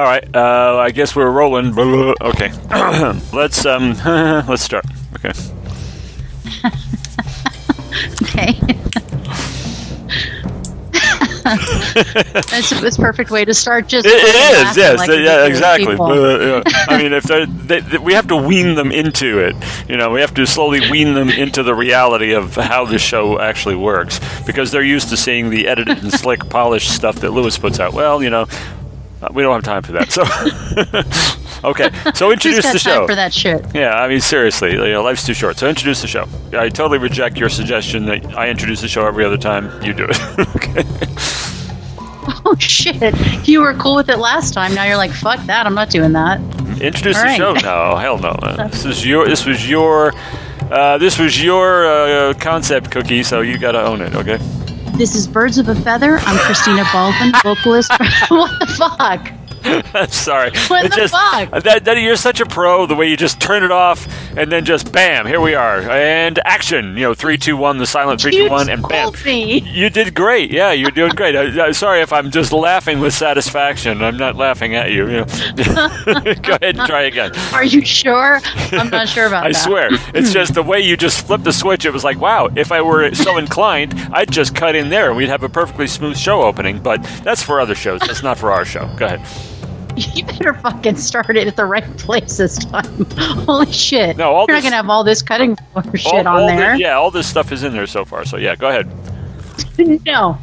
All right. Uh, I guess we're rolling. Okay. let's um. let's start. Okay. Okay. that's a perfect way to start. Just it, it is, yes, like yeah, exactly. Uh, I mean, if they, they, we have to wean them into it, you know, we have to slowly wean them into the reality of how the show actually works because they're used to seeing the edited and slick, polished stuff that Lewis puts out. Well, you know, we don't have time for that. So, okay. So introduce the show for that shit. Yeah, I mean seriously, you know, life's too short. So introduce the show. I totally reject your suggestion that I introduce the show every other time you do it. okay. Oh shit! You were cool with it last time. Now you're like, fuck that. I'm not doing that. Introduce All the right. show. No, hell no. Man. This is your. This was your. Uh, this was your uh, concept cookie, so you got to own it. Okay. This is Birds of a Feather. I'm Christina Baldwin, vocalist. what the fuck? I'm sorry. What it's the just, fuck? Uh, that, that, you're such a pro. The way you just turn it off and then just bam, here we are, and action. You know, three, two, one, the silent three, you two, one, and bam. Me. You did great. Yeah, you're doing great. I, I, sorry if I'm just laughing with satisfaction. I'm not laughing at you. you know. Go ahead and try again. Are you sure? I'm not sure about I that. I swear, it's just the way you just flipped the switch. It was like, wow. If I were so inclined, I'd just cut in there and we'd have a perfectly smooth show opening. But that's for other shows. That's not for our show. Go ahead. You better fucking start it at the right place this time. Holy shit. No, all You're this, not going to have all this cutting shit all, on all there. The, yeah, all this stuff is in there so far. So, yeah, go ahead. no.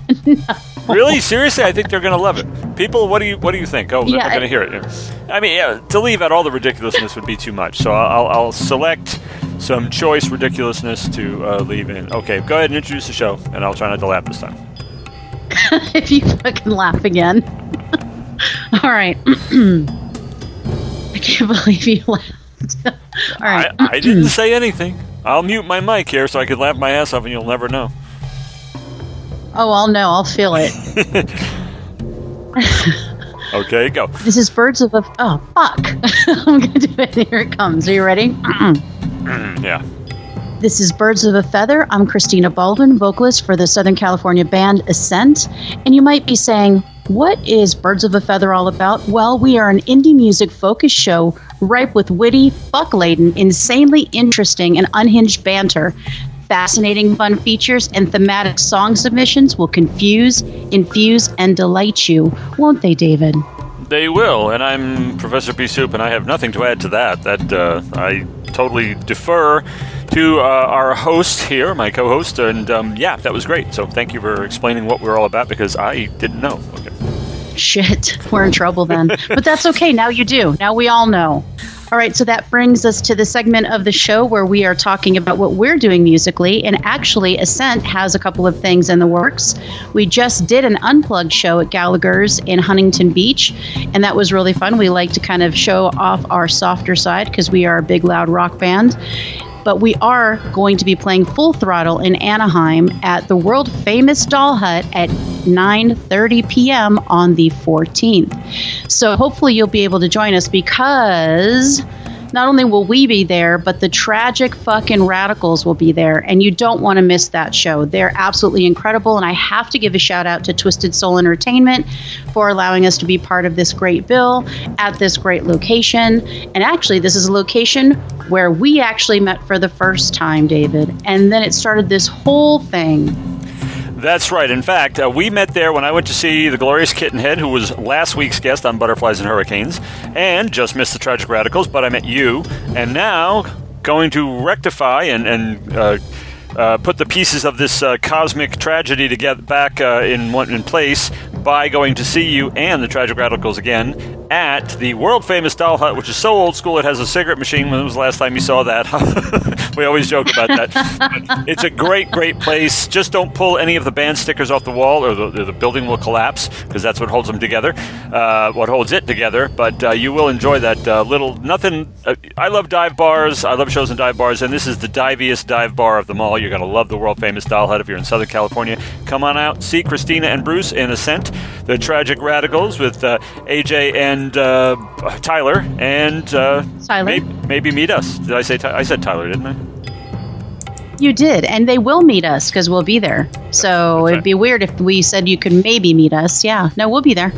Really? Seriously? I think they're going to love it. People, what do you what do you think? Oh, yeah, they're going to hear it. I mean, yeah, to leave out all the ridiculousness would be too much. So I'll, I'll select some choice ridiculousness to uh, leave in. Okay, go ahead and introduce the show, and I'll try not to laugh this time. if you fucking laugh again. All right. I can't believe you laughed. All right. I, I didn't say anything. I'll mute my mic here so I can laugh my ass off and you'll never know. Oh, I'll know. I'll feel it. okay, go. This is Birds of a. Oh, fuck. I'm going to do it. Here it comes. Are you ready? Mm, yeah. This is Birds of a Feather. I'm Christina Baldwin, vocalist for the Southern California band Ascent. And you might be saying, what is Birds of a Feather all about? Well, we are an indie music focused show ripe with witty, fuck laden, insanely interesting, and unhinged banter. Fascinating fun features and thematic song submissions will confuse, infuse, and delight you, won't they, David? They will, and I'm Professor P. Soup, and I have nothing to add to that. That uh, I totally defer to uh, our host here, my co-host, and um, yeah, that was great. So thank you for explaining what we're all about because I didn't know. Okay. Shit, we're in trouble then. but that's okay. Now you do. Now we all know. All right, so that brings us to the segment of the show where we are talking about what we're doing musically. And actually, Ascent has a couple of things in the works. We just did an unplugged show at Gallagher's in Huntington Beach, and that was really fun. We like to kind of show off our softer side because we are a big, loud rock band but we are going to be playing full throttle in Anaheim at the world famous Doll Hut at 9:30 p.m. on the 14th. So hopefully you'll be able to join us because not only will we be there, but the tragic fucking radicals will be there, and you don't want to miss that show. They're absolutely incredible, and I have to give a shout out to Twisted Soul Entertainment for allowing us to be part of this great bill at this great location. And actually, this is a location where we actually met for the first time, David, and then it started this whole thing. That's right. In fact, uh, we met there when I went to see the Glorious Kittenhead, who was last week's guest on Butterflies and Hurricanes, and just missed the Tragic Radicals, but I met you, and now going to rectify and, and uh, uh, put the pieces of this uh, cosmic tragedy together back uh, in one in place by going to see you and the Tragic Radicals again at the world famous Doll Hut, which is so old school it has a cigarette machine. When was the last time you saw that? we always joke about that. it's a great, great place. Just don't pull any of the band stickers off the wall, or the, the building will collapse because that's what holds them together. Uh, what holds it together. But uh, you will enjoy that uh, little nothing. Uh, I love dive bars. I love shows in dive bars, and this is the diviest dive bar of them all. You're going to love the world famous Doll Hut if you're in Southern California. Come on out, see Christina and Bruce in Ascent, the Tragic Radicals with uh, AJ and uh, Tyler, and uh, Tyler. Maybe, maybe, meet us. Did I say I said Tyler? Didn't I? You did, and they will meet us because we'll be there. So it'd be weird if we said you could maybe meet us. Yeah, no, we'll be there.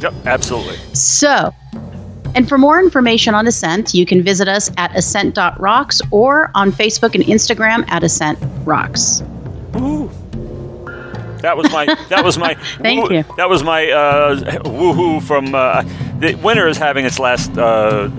Yep, absolutely. So, and for more information on Ascent, you can visit us at ascent.rocks or on Facebook and Instagram at Ascent Rocks. Ooh. That was my. That was my. Thank woo, you. That was my uh, woohoo from. Uh, the winter is having its last uh,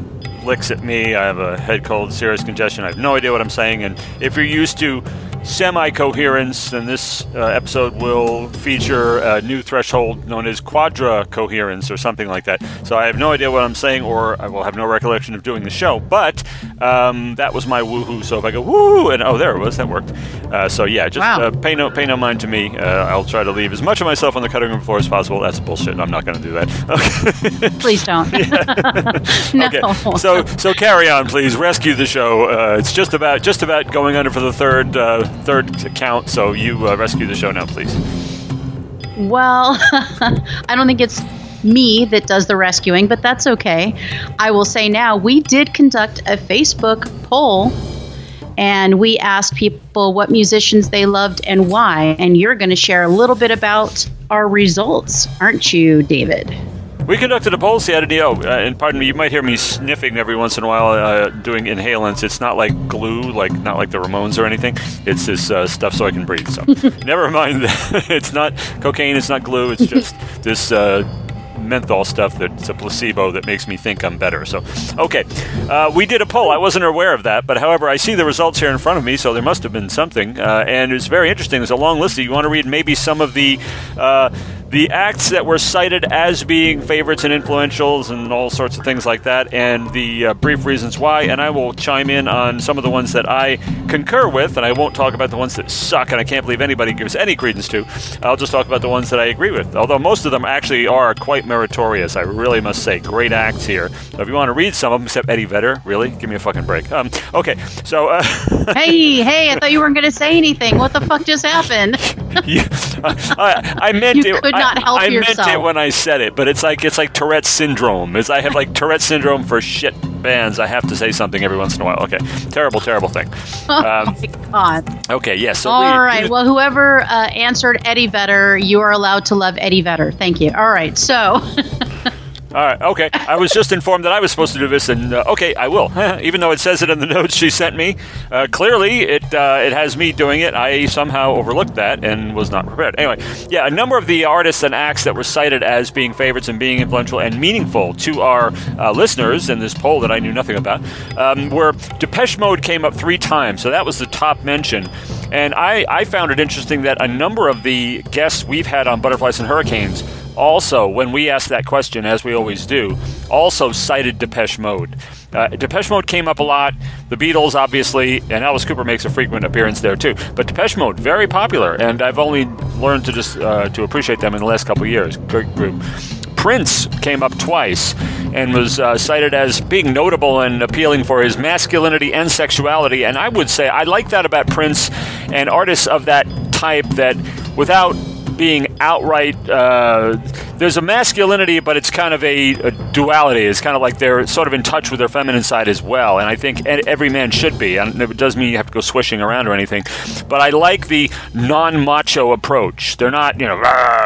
licks at me. I have a head cold, serious congestion. I have no idea what I'm saying. And if you're used to semi coherence, then this uh, episode will feature a new threshold known as quadra coherence or something like that. So I have no idea what I'm saying, or I will have no recollection of doing the show. But um, that was my woohoo. So if I go woo, and oh, there it was, that worked. Uh, so yeah, just Wow. uh, pay no pay no mind to me. Uh, I'll try to leave as much of myself on the cutting room floor as possible. That's bullshit. And I'm not going to do that. Okay. Please don't. no. Okay, so so carry on, please. Rescue the show. Uh, it's just about just about going under for the third uh, third count. So you uh, rescue the show now, please. Well, I don't think it's me that does the rescuing, but that's okay. I will say now, we did conduct a Facebook poll and we asked people what musicians they loved and why. And you're going to share a little bit about our results, aren't you, David? We conducted a poll Saturday. Oh, uh, and pardon me, you might hear me sniffing every once in a while, uh, doing inhalants. It's not like glue, like not like the Ramones or anything. It's this uh, stuff so I can breathe. So never mind. that. it's not cocaine. It's not glue. It's just this uh, menthol stuff that's a placebo that makes me think I'm better. So, okay, uh, we did a poll. I wasn't aware of that, but however, I see the results here in front of me, so there must have been something. Uh, and it's very interesting. There's a long list. You want to read maybe some of the. Uh, the acts that were cited as being favorites and influentials and all sorts of things like that, and the uh, brief reasons why. And I will chime in on some of the ones that I concur with, and I won't talk about the ones that suck and I can't believe anybody gives any credence to. I'll just talk about the ones that I agree with, although most of them actually are quite meritorious. I really must say, great acts here. So if you want to read some of them, except Eddie Vedder, really, give me a fucking break. Um, okay, so. Uh, hey, hey, I thought you weren't going to say anything. What the fuck just happened? Yeah, I, I meant You it. I- help I, meant it when I said it, but it's like it's like Tourette's syndrome. Is I have like Tourette's syndrome for shit bands. I have to say something every once in a while. Okay, terrible, terrible thing. Um, oh, my God. okay, yes. so All read- right. Well, whoever uh, answered Eddie Vedder, you are allowed to love Eddie Vedder. Thank you. All right. So, All right, okay. I was just informed that I was supposed to do this, and uh, okay, I will. Even though it says it in the notes she sent me, uh, clearly it uh, it has me doing it. I somehow overlooked that and was not prepared. Anyway, yeah, a number of the artists and acts that were cited as being favorites and being influential and meaningful to our uh, listeners in this poll that I knew nothing about um, were Depeche Mode came up three times, so that was the top mention. And I, I found it interesting that a number of the guests we've had on Butterflies and Hurricanes also, when we asked that question, as we always do, also cited Depeche Mode. Uh, Depeche Mode came up a lot. The Beatles, obviously, and Alice Cooper makes a frequent appearance there too. But Depeche Mode, very popular, and I've only learned to just uh, to appreciate them in the last couple years. Great group. Prince came up twice and was uh, cited as being notable and appealing for his masculinity and sexuality. And I would say I like that about Prince and artists of that type that without being outright. Uh, there's a masculinity, but it's kind of a, a duality. It's kind of like they're sort of in touch with their feminine side as well, and I think every man should be. And it doesn't mean you have to go swishing around or anything, but I like the non-macho approach. They're not, you know,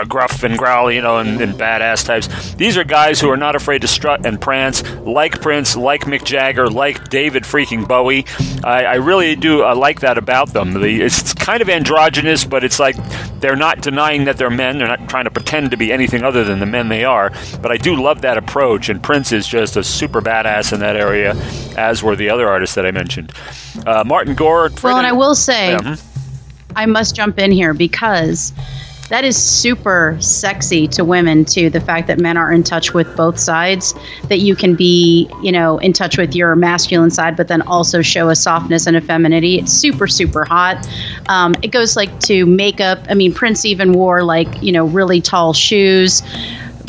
gruff and growly, you know, and, and badass types. These are guys who are not afraid to strut and prance, like Prince, like Mick Jagger, like David freaking Bowie. I, I really do uh, like that about them. The, it's kind of androgynous, but it's like they're not denying that they're men. They're not trying to pretend to be anything other than the men they are. But I do love that approach, and Prince is just a super badass in that area, as were the other artists that I mentioned. Uh, Martin Gore. well, and I will say, Yeah, mhm. I must jump in here because that is super sexy to women too. The fact that men are in touch with both sides, that you can be, you know, in touch with your masculine side, but then also show a softness and a femininity. It's super, super hot. Um, it goes like to makeup. I mean, Prince even wore like, you know, really tall shoes.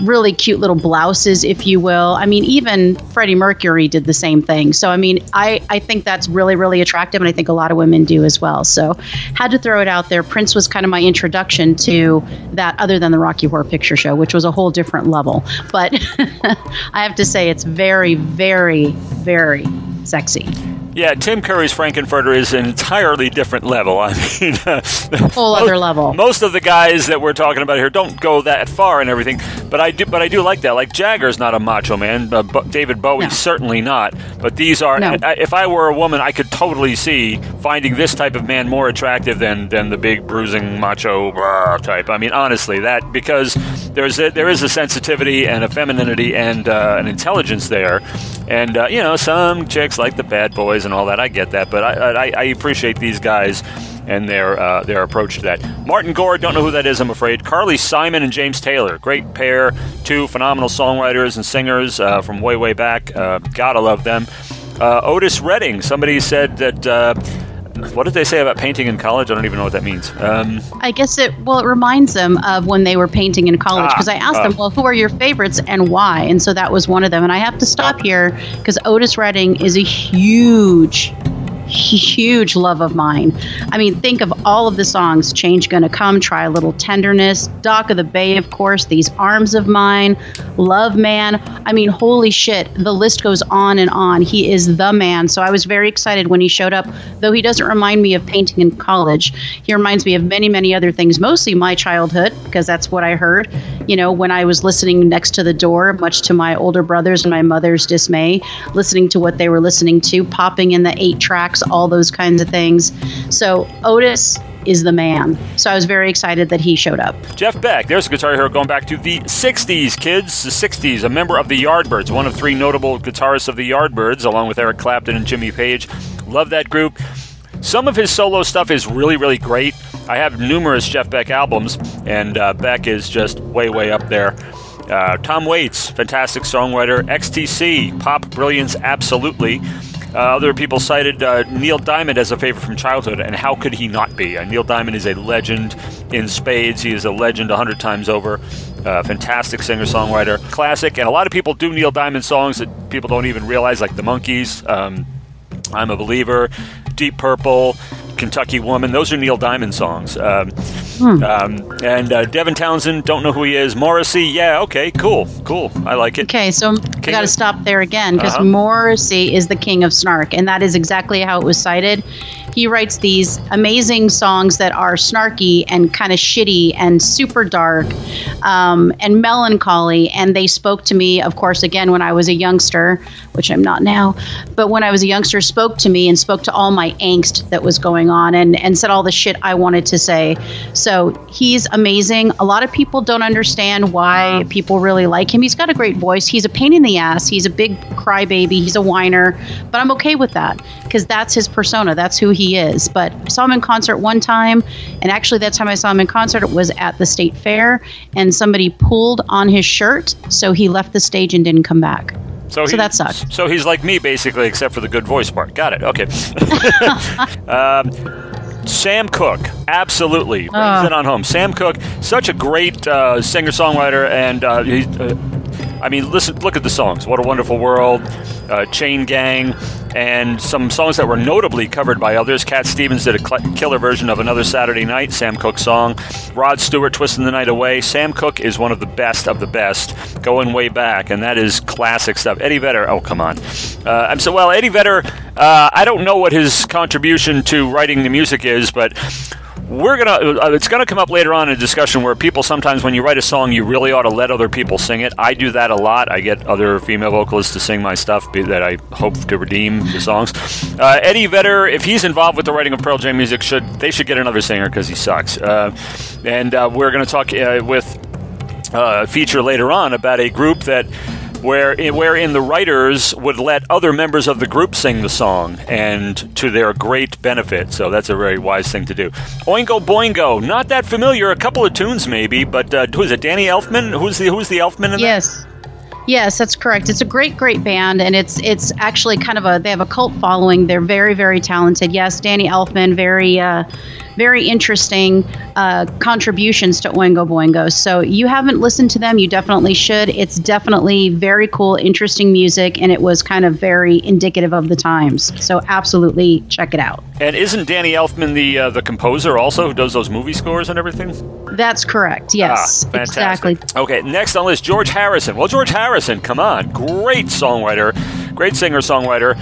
Really cute little blouses, if you will. I mean, even Freddie Mercury did the same thing. So, I mean, I, I think that's really, really attractive, and I think a lot of women do as well. So, had to throw it out there. Prince was kind of my introduction to that, other than the Rocky Horror Picture Show, which was a whole different level. But I have to say, it's very, very, very sexy. Yeah, Tim Curry's Frank-N-Furter is an entirely different level. I mean, uh, whole most, other level. Most of the guys that we're talking about here don't go that far and everything, but I do. But I do like that. Like Jagger's not a macho man. Uh, David Bowie's no. certainly not. But these are. No. I, if I were a woman, I could totally see finding this type of man more attractive than than the big bruising macho type. I mean, honestly, that because there's a, there is a sensitivity and a femininity and uh, an intelligence there, and uh, you know some chicks like the bad boys and all that. I get that, but I, I, I appreciate these guys and their uh, their approach to that. Martin Gore, don't know who that is, I'm afraid. Carly Simon and James Taylor, great pair, two phenomenal songwriters and singers uh, from way way back. Uh, gotta love them. Uh, Otis Redding, somebody said that. Uh, what did they say about painting in college? I don't even know what that means. Um, I guess it well, it reminds them of when they were painting in college because ah, I asked them, uh. well, who are your favorites and why? And so that was one of them. And I have to stop here because Otis Redding is a huge huge love of mine. I mean, think of all of the songs Change Gonna Come, Try a Little Tenderness, Dock of the Bay, of course, These Arms of Mine, Love Man. I mean, holy shit, the list goes on and on. He is the man. So I was very excited when he showed up, though he doesn't remind me of painting in college. He reminds me of many, many other things, mostly my childhood, because that's what I heard, you know, when I was listening next to the door, much to my older brothers and my mother's dismay, listening to what they were listening to, popping in the eight tracks all those kinds of things. So Otis is the man. So I was very excited that he showed up. Jeff Beck, there's a guitar hero going back to the 60s, kids. The 60s, a member of the Yardbirds, one of three notable guitarists of the Yardbirds, along with Eric Clapton and Jimmy Page. Love that group. Some of his solo stuff is really, really great. I have numerous Jeff Beck albums, and uh, Beck is just way, way up there. Uh, Tom Waits, fantastic songwriter. XTC, pop brilliance, absolutely. Uh, other people cited uh, Neil Diamond as a favorite from childhood, and how could he not be? Uh, Neil Diamond is a legend in spades. He is a legend a hundred times over. Fantastic singer songwriter, classic, and a lot of people do Neil Diamond songs that people don't even realize, like the Monkees. Um, I'm a believer, Deep Purple, Kentucky Woman. Those are Neil Diamond songs. Um, hmm. um, and uh, Devin Townsend, don't know who he is. Morrissey, yeah, okay, cool, cool. I like it. Okay, so king I got to stop there again because uh-huh. Morrissey is the king of snark, and that is exactly how it was cited. He writes these amazing songs that are snarky and kind of shitty and super dark um, and melancholy, and they spoke to me, of course, again when I was a youngster, which I'm not now, but when I was a youngster, spoke to me and spoke to all my angst that was going on and, and said all the shit I wanted to say. So he's amazing. A lot of people don't understand why people really like him. He's got a great voice. He's a pain in the ass. He's a big crybaby. He's a whiner, but I'm okay with that because that's his persona. That's who he is. But I saw him in concert one time, and actually, that time I saw him in concert was at the state fair, and somebody pulled on his shirt, so he left the stage and didn't come back. So, so he, that sucked. So he's like me, basically, except for the good voice part. Got it. Okay. um, Sam Cooke, absolutely brings uh. it on home. Sam Cooke, such a great uh, singer songwriter, and uh, he, uh, I mean, listen, look at the songs. What a Wonderful World, uh, Chain Gang, and some songs that were notably covered by others. Cat Stevens did a cl- killer version of Another Saturday Night, Sam Cooke song. Rod Stewart, Twisting the Night Away. Sam Cooke is one of the best of the best, going way back, and that is classic stuff. Eddie Vedder, oh, come on. Uh, I'm so, well, Eddie Vedder, uh, I don't know what his contribution to writing the music is, but we're gonna uh, it's gonna come up later on in a discussion where people sometimes when you write a song you really ought to let other people sing it. I do that a lot. I get other female vocalists to sing my stuff that i hope to redeem the songs. Uh, eddie vedder if he's involved with the writing of pearl jam music should they should get another singer because he sucks. Uh, and uh, we're to talk uh, with uh, a feature later on about a group that where wherein the writers would let other members of the group sing the song, and to their great benefit. So that's a very wise thing to do. Oingo Boingo, not that familiar. A couple of tunes maybe, but uh, who is it? Danny Elfman? Who's the who's the Elfman in yes. That? Yes, that's correct. It's a great, great band, and it's it's actually kind of a they have a cult following. They're very, very talented. Yes, Danny Elfman, very uh, very interesting uh, contributions to Oingo Boingo. So you haven't listened to them, you definitely should. It's definitely very cool, interesting music, and it was kind of very indicative of the times. So absolutely check it out. And isn't Danny Elfman the uh, the composer also who does those movie scores and everything? That's correct. Yes, ah, exactly. Okay, next on the list, George Harrison. Well, George Harrison, come on, great songwriter, great singer songwriter.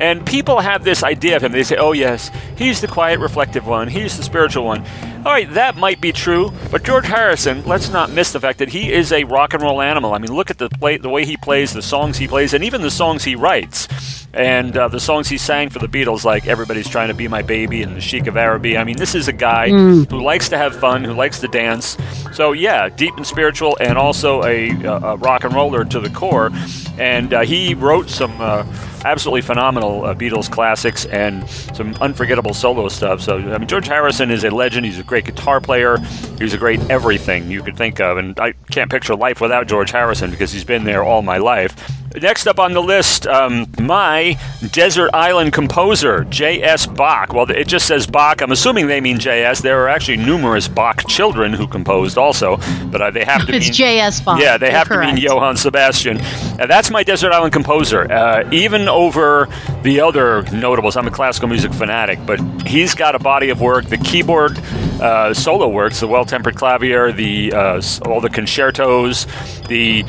And people have this idea of him. They say, oh, yes, he's the quiet, reflective one, he's the spiritual one. All right, that might be true, but George Harrison, let's not miss the fact that he is a rock and roll animal. I mean, look at the play, the way he plays, the songs he plays, and even the songs he writes, and uh, the songs he sang for the Beatles, like "Everybody's Trying to Be My Baby" and "The Sheik of Araby." I mean, this is a guy mm. who likes to have fun, who likes to dance. So yeah, deep and spiritual, and also a, a rock and roller to the core. And uh, he wrote some uh, absolutely phenomenal uh, Beatles classics and some unforgettable solo stuff. So, I mean, George Harrison is a legend. He's a great guitar player. He's a great everything you could think of. And I can't picture life without George Harrison because he's been there all my life. Next up on the list, um, my desert island composer, J.S. Bach. Well, it just says Bach. I'm assuming they mean J.S. There are actually numerous Bach children who composed also, but uh, they have to it's mean J.S. Bach. Yeah, they You're have correct. to mean Johann Sebastian. Uh, that's my desert island composer. Uh, even over the other notables, I'm a classical music fanatic, but he's got a body of work. The keyboard uh, solo works, the well-tempered clavier, the uh, all the concertos, the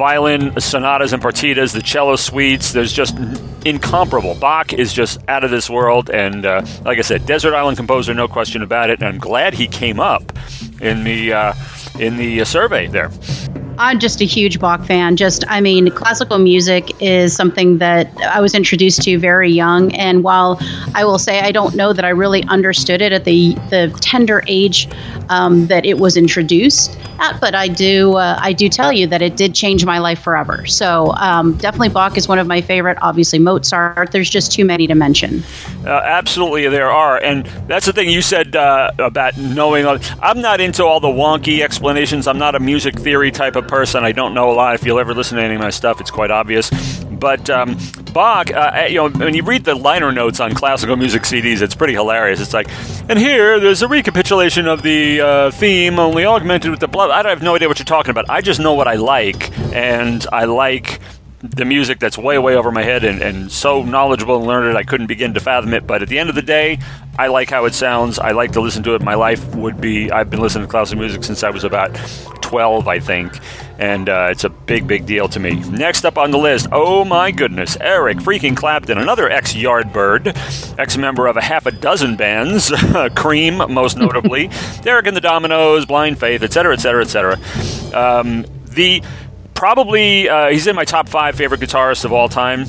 violin sonatas and partitas, the cello suites. There's just incomparable. Bach is just out of this world, and uh, like I said, desert island composer, no question about it. And I'm glad he came up in the uh, in the uh, survey there. I'm just a huge Bach fan. Just, I mean, classical music is something that I was introduced to very young. And while I will say I don't know that I really understood it at the the tender age um, that it was introduced at, but I do uh, I do tell you that it did change my life forever. So um, definitely Bach is one of my favorite. Obviously Mozart. There's just too many to mention. Uh, absolutely, there are, and that's the thing you said uh, about knowing. I'm not into all the wonky explanations. I'm not a music theory type of person. I don't know a lot. If you'll ever listen to any of my stuff, it's quite obvious. But um, Bach, uh, you know, when you read the liner notes on classical music CDs, it's pretty hilarious. It's like, and here there's a recapitulation of the uh, theme, only augmented with the blood. I have no idea what you're talking about. I just know what I like, and I like the music that's way, way over my head and, and so knowledgeable and learned I couldn't begin to fathom it. But at the end of the day, I like how it sounds. I like to listen to it. My life would be, I've been listening to classical music since I was about 12, I think. And uh, it's a big, big deal to me. Next up on the list, oh my goodness, Eric freaking Clapton, another ex Yardbird, ex member of a half a dozen bands, Cream most notably, Derek and the Dominos, Blind Faith, etc., etc., etc. The probably uh, he's in my top five favorite guitarists of all time.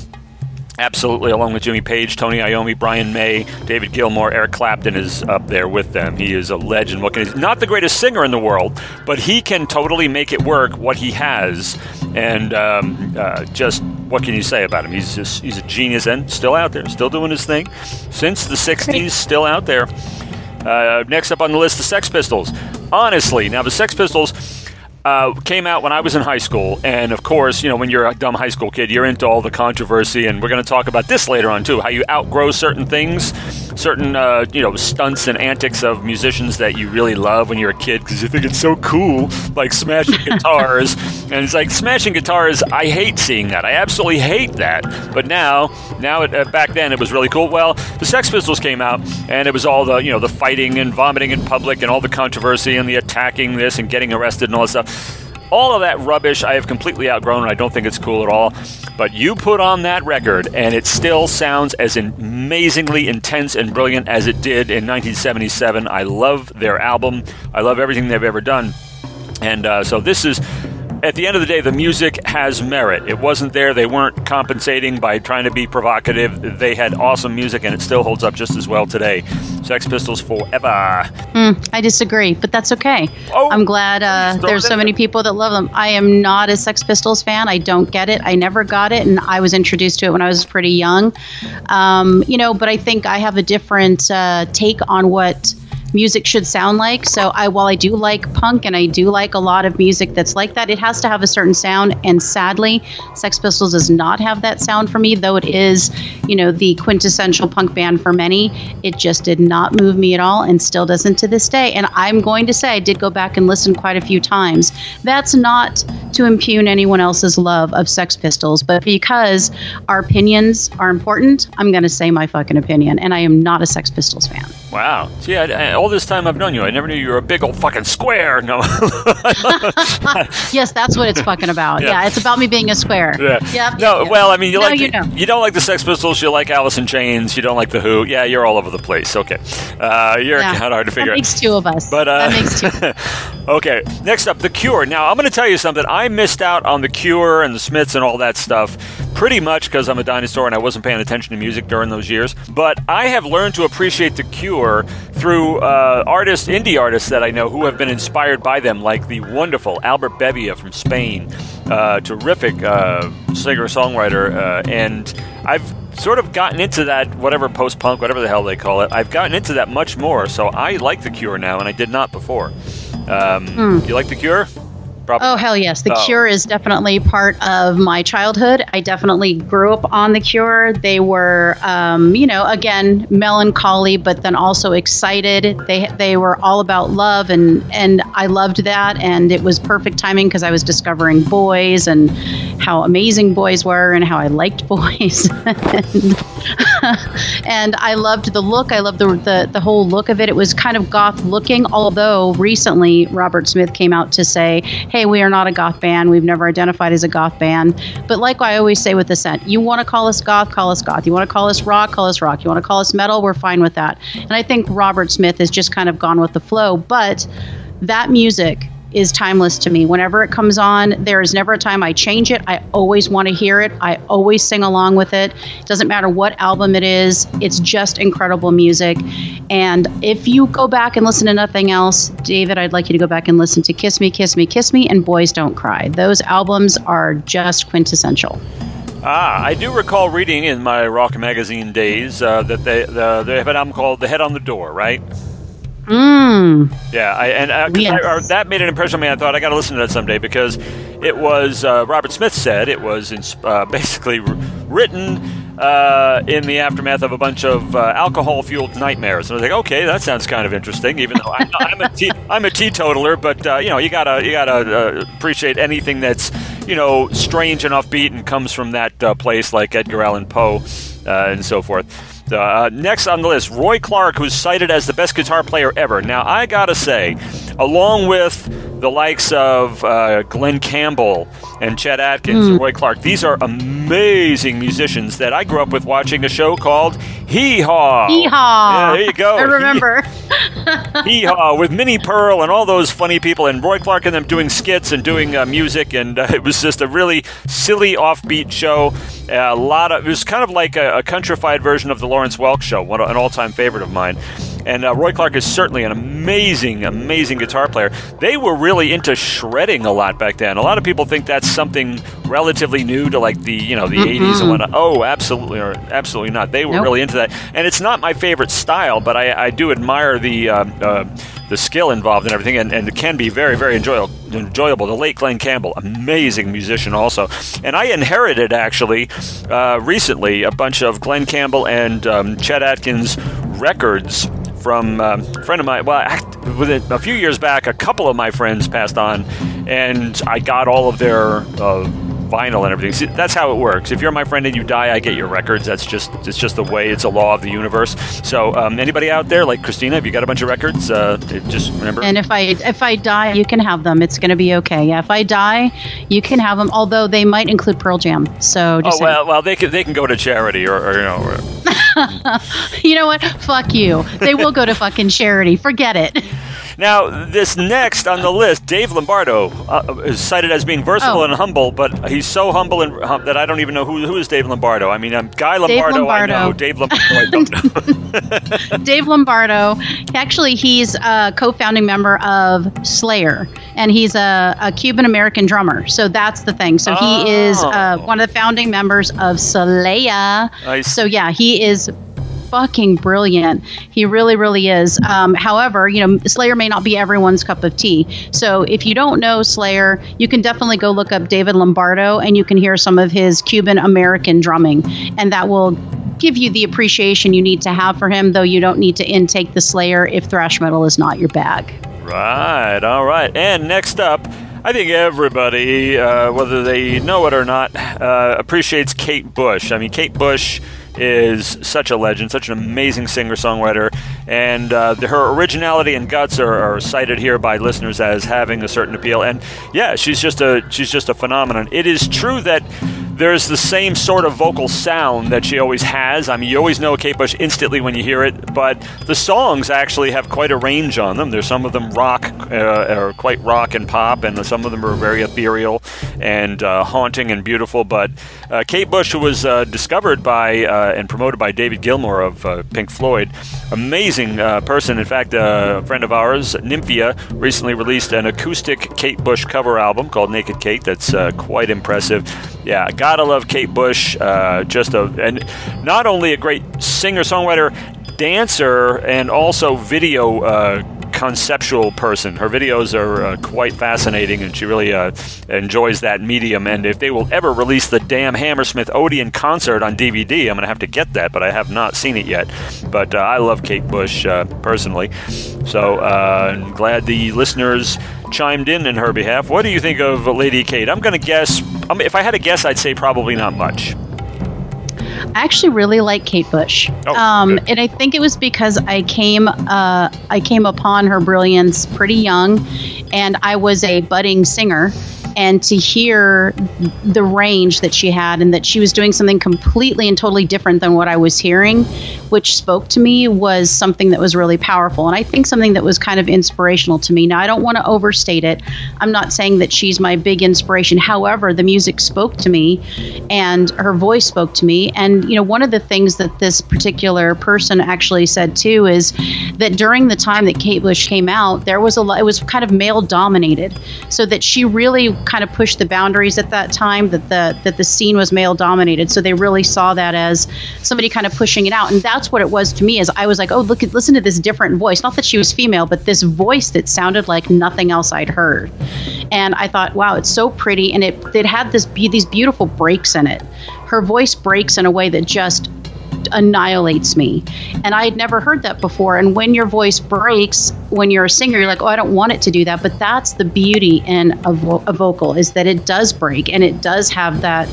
Absolutely, along with Jimmy Page, Tony Iommi, Brian May, David Gilmour, Eric Clapton is up there with them. He is a legend. What can he, not the greatest singer in the world, but he can totally make it work what he has. And um, uh, just what can you say about him? He's just he's a genius and still out there, still doing his thing since the '60s. Still out there. Uh, next up on the list, the Sex Pistols. Honestly, now the Sex Pistols uh, came out when I was in high school, and of course, you know, when you're a dumb high school kid, you're into all the controversy, and we're going to talk about this later on too. How you outgrow certain things, certain uh, you know stunts and antics of musicians that you really love when you're a kid because you think it's so cool, like smashing guitars, and it's like smashing guitars. I hate seeing that. I absolutely hate that. But now, now it, uh, back then it was really cool. Well, the Sex Pistols came out, and it was all the you know the fighting and vomiting in public and all the controversy and the attacking this and getting arrested and all that stuff. All of that rubbish I have completely outgrown, and I don't think it's cool at all. But you put on that record, and it still sounds as amazingly intense and brilliant as it did in 1977. I love their album, I love everything they've ever done. And uh, so this is at the end of the day, the music has merit. It wasn't there. They weren't compensating by trying to be provocative. They had awesome music, and it still holds up just as well today. Sex Pistols forever. Mm, I disagree, but that's okay. Oh, I'm glad uh, there's so many people that love them. I am not a Sex Pistols fan. I don't get it. I never got it, and I was introduced to it when I was pretty young. Um, you know, but I think I have a different uh, take on what music should sound like. So I while I do like punk and I do like a lot of music that's like that, it has to have a certain sound and sadly, Sex Pistols does not have that sound for me, though it is, you know, the quintessential punk band for many. It just did not move me at all and still doesn't to this day. And I'm going to say I did go back and listen quite a few times. That's not to impugn anyone else's love of Sex Pistols, but because our opinions are important, I'm going to say my fucking opinion and I am not a Sex Pistols fan. Wow. See, I, I, all this time I've known you, I never knew you were a big old fucking square. No. yes, that's what it's fucking about. Yeah. yeah. it's about me being a square. Yeah. Yep, no, well, I mean, you no, like you, know. you don't like the Sex Pistols, you like Alice in Chains, you don't like the Who. Yeah, you're all over the place. Okay, uh, you're yeah. kind of hard to figure. That makes two of us. But uh, that makes two. okay, next up, The Cure. Now, I'm going to tell you something. I missed out on The Cure and the Smiths and all that stuff pretty much because I'm a dinosaur and I wasn't paying attention to music during those years. But I have learned to appreciate The Cure through uh, artists, indie artists that I know who have been inspired by them, like the wonderful Albert Bevia from Spain, uh, terrific uh, singer songwriter, uh, and I've sort of gotten into that whatever post punk, whatever the hell they call it. I've gotten into that much more, so I like The Cure now, and I did not before. Um, mm. You like The Cure? Probably. Oh hell yes, The oh. Cure is definitely part of my childhood. I definitely grew up on The Cure. They were, um, you know, again melancholy, but then also excited. They they were all about love, and and I loved that, and it was perfect timing because I was discovering boys and how amazing boys were, and how I liked boys, and, and I loved the look. I loved the, the the whole look of it. It was kind of goth looking, although recently Robert Smith came out to say hey, we are not a goth band. We've never identified as a goth band. But like I always say with Ascent, you want to call us goth, call us goth. You want to call us rock, call us rock. You want to call us metal, we're fine with that. And I think Robert Smith has just kind of gone with the flow. But that music is timeless to me. Whenever it comes on, there is never a time I change it. I always want to hear it. I always sing along with it. it. Doesn't matter what album it is, it's just incredible music. And if you go back and listen to nothing else, David, I'd like you to go back and listen to Kiss Me, Kiss Me, Kiss Me, and Boys Don't Cry. Those albums are just quintessential. Ah, I do recall reading in my rock magazine days uh, that they, the, they have an album called The Head on the Door, right? Mm. Yeah, I, and uh, yes. I, that made an impression on me. I thought I got to listen to that someday because it was uh, Robert Smith said it was in, uh, basically written uh, in the aftermath of a bunch of uh, alcohol-fueled nightmares. And I was like, okay, that sounds kind of interesting. Even though I'm, I'm a te- I'm a teetotaler, but uh, you know, you gotta you gotta appreciate anything that's you know strange and offbeat and comes from that place like Edgar Allan Poe and so forth. Uh, next on the list, Roy Clark, who's cited as the best guitar player ever. Now, I gotta say, along with the likes of uh, Glen Campbell and Chet Atkins mm. and Roy Clark. These are amazing musicians that I grew up with watching a show called Hee Haw. Hee Haw. Yeah, there you go. I remember. Hee Haw with Minnie Pearl and all those funny people, and Roy Clark and them doing skits and doing uh, music, and uh, it was just a really silly, offbeat show. a lot of it was kind of like a, a countrified version of the Lawrence Welk show, an all-time favorite of mine. And uh, Roy Clark is certainly an amazing, amazing guitar player. They were really into shredding a lot back then. A lot of people think that's something relatively new to like the you know the mm-hmm. 80s and whatnot. Oh, absolutely or absolutely not. They were nope. really into that. And it's not my favorite style, but I, I do admire the. Uh, uh, the skill involved and everything, and, and it can be very, very enjoyable. Enjoyable. The late Glen Campbell, amazing musician, also, and I inherited actually uh, recently a bunch of Glen Campbell and um, Chet Atkins records from um, a friend of mine. Well, a few years back, a couple of my friends passed on, and I got all of their uh, vinyl and everything. See, that's how it works. If you're my friend and you die, I get your records. That's just it's just the way. It's a law of the universe. So um, anybody out there, like Christina, if you got a bunch of records, uh, just remember. And if I if I die, you can have them. It's going to be okay. Yeah, if I die, you can have them. Although they might include Pearl Jam. So oh well, well they can they can go to charity or, or you know. Or, you know what? Fuck you. They will go to fucking charity. Forget it. Now, this next on the list, Dave Lombardo uh, is cited as being versatile oh. and humble, but he's so humble and hum- that I don't even know who, who is Dave Lombardo. I mean, um, Guy Lombardo, Lombardo, I know. Dave Lombardo, I don't know. Dave Lombardo, actually, he's a co-founding member of Slayer, and he's a, a Cuban American drummer. So that's the thing. So he oh. is uh, one of the founding members of Slayer. So yeah, he is fucking brilliant. He really, really is. Um, however, you know, Slayer may not be everyone's cup of tea. So if you don't know Slayer, you can definitely go look up David Lombardo and you can hear some of his Cuban American drumming, and that will give you the appreciation you need to have for him. Though you don't need to intake the Slayer if thrash metal is not your bag. Right. All right. And next up. I think everybody, uh, whether they know it or not, uh, appreciates Kate Bush. I mean, Kate Bush is such a legend, such an amazing singer songwriter, and uh, the, her originality and guts are, are, cited here by listeners as having a certain appeal. And yeah, she's just a she's just a phenomenon. It is true that there's the same sort of vocal sound that she always has. I mean, you always know Kate Bush instantly when you hear it, but the songs actually have quite a range on them. There's some of them rock, uh, or quite rock and pop, and some of them are very ethereal and uh, haunting and beautiful. But uh, Kate Bush, was uh, discovered by uh, and promoted by David Gilmour of uh, Pink Floyd, amazing person. In fact, a friend of ours, Nymphia, recently released an acoustic Kate Bush cover album called Naked Kate. That's quite impressive. Yeah, gotta love Kate Bush. Uh, just a and not only a great singer songwriter, dancer, and also video. Conceptual person. Her videos are uh, quite fascinating, and she really uh, enjoys that medium. And if they will ever release the damn Hammersmith Odeon concert on DVD, I'm going to have to get that, but I have not seen it yet. But uh, I love Kate Bush uh, personally, so uh, I'm glad the listeners chimed in in her behalf. What do you think of Lady Kate? I'm going to guess. Mean, if I had a guess, I'd say probably not much. I actually really like Kate Bush, oh, um, and I think it was because I came uh, I came upon her brilliance pretty young, and I was a budding singer, and to hear the range that she had and that she was doing something completely and totally different than what I was hearing, which spoke to me, was something that was really powerful. And I think something that was kind of inspirational to me. Now, I don't want to overstate it. I'm not saying that she's my big inspiration. However, the music spoke to me and her voice spoke to me. And, you know, one of the things that this particular person actually said too is that during the time that Kate Bush came out, there was a lot, it was kind of male dominated. So that she really kind of pushed the boundaries at that time that the that the scene was male dominated. So they really saw that as somebody kind of pushing it out. And that's what it was to me is I was like oh look listen to this different voice. Not that she was female but this voice that sounded like nothing else I'd heard. And I thought wow it's so pretty. And it it had this these beautiful breaks in it. Her voice breaks in a way that just annihilates me. And I had never heard that before. And when your voice breaks, when you're a singer, you're like, oh, I don't want it to do that. But that's the beauty in a, vo- a vocal is that it does break and it does have that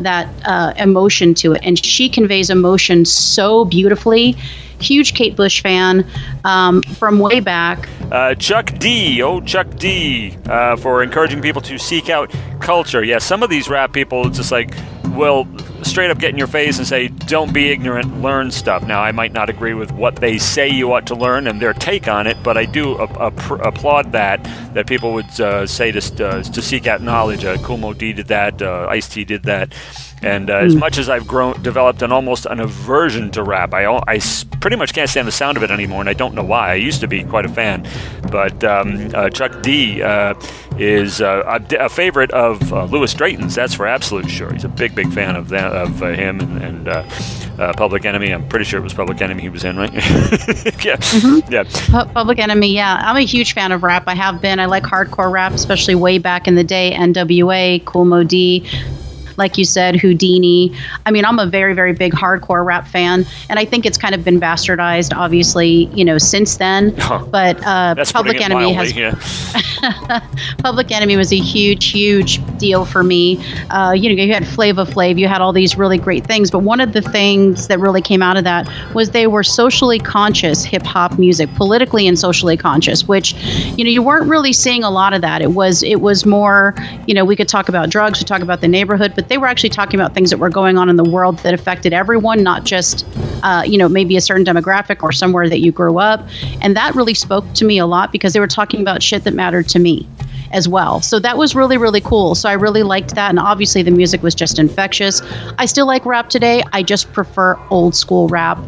that uh, emotion to it. And she conveys emotion so beautifully. Huge Kate Bush fan um, from way back. Uh, Chuck D, oh Chuck D, uh, for encouraging people to seek out culture. Yeah, some of these rap people, it's just like, well, straight up get in your face and say, don't be ignorant, learn stuff. Now, I might not agree with what they say you ought to learn and their take on it, but I do applaud that, that people would uh, say to, uh, to seek out knowledge. Uh, Moe Dee did that, uh, Ice T did that. And uh, mm. as hmm. much as I've grown, developed an almost an aversion to rap, I, I pretty much can't stand the sound of it anymore, and I don't know why. I used to be quite a fan, but um, uh, Chuck D uh, is uh, a, a, favorite of uh, Louis Drayton's. That's for absolute sure. He's a big, big fan of that, of uh, him and, and Public Enemy. I'm pretty sure it was Public Enemy he was in, right? yeah, mm-hmm. yeah. Public Enemy. Yeah, I'm a huge fan of rap. I have been. I like hardcore rap, especially way back in the day. N.W.A., Cool Moe Dee like you said, Houdini. I mean, I'm a very, very big hardcore rap fan, and I think it's kind of been bastardized, obviously, you know, since then. Oh, but uh, Public Enemy has. Yeah. Public Enemy was a huge, huge deal for me. Uh, you know, you had Flavor Flav, you had all these really great things, but one of the things that really came out of that was they were socially conscious hip hop music, politically and socially conscious, which, you know, you weren't really seeing a lot of that. It was, it was more, you know, we could talk about drugs, we talk about the neighborhood, but they were actually talking about things that were going on in the world that affected everyone, not just, uh, you know, maybe a certain demographic or somewhere that you grew up. And that really spoke to me a lot because they were talking about shit that mattered to me as well. So that was really, really cool. So I really liked that. And obviously, the music was just infectious. I still like rap today. I just prefer old school rap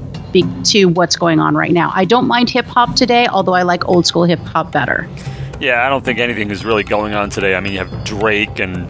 to what's going on right now. I don't mind hip hop today, although I like old school hip hop better. Yeah, I don't think anything is really going on today. I mean, you have Drake and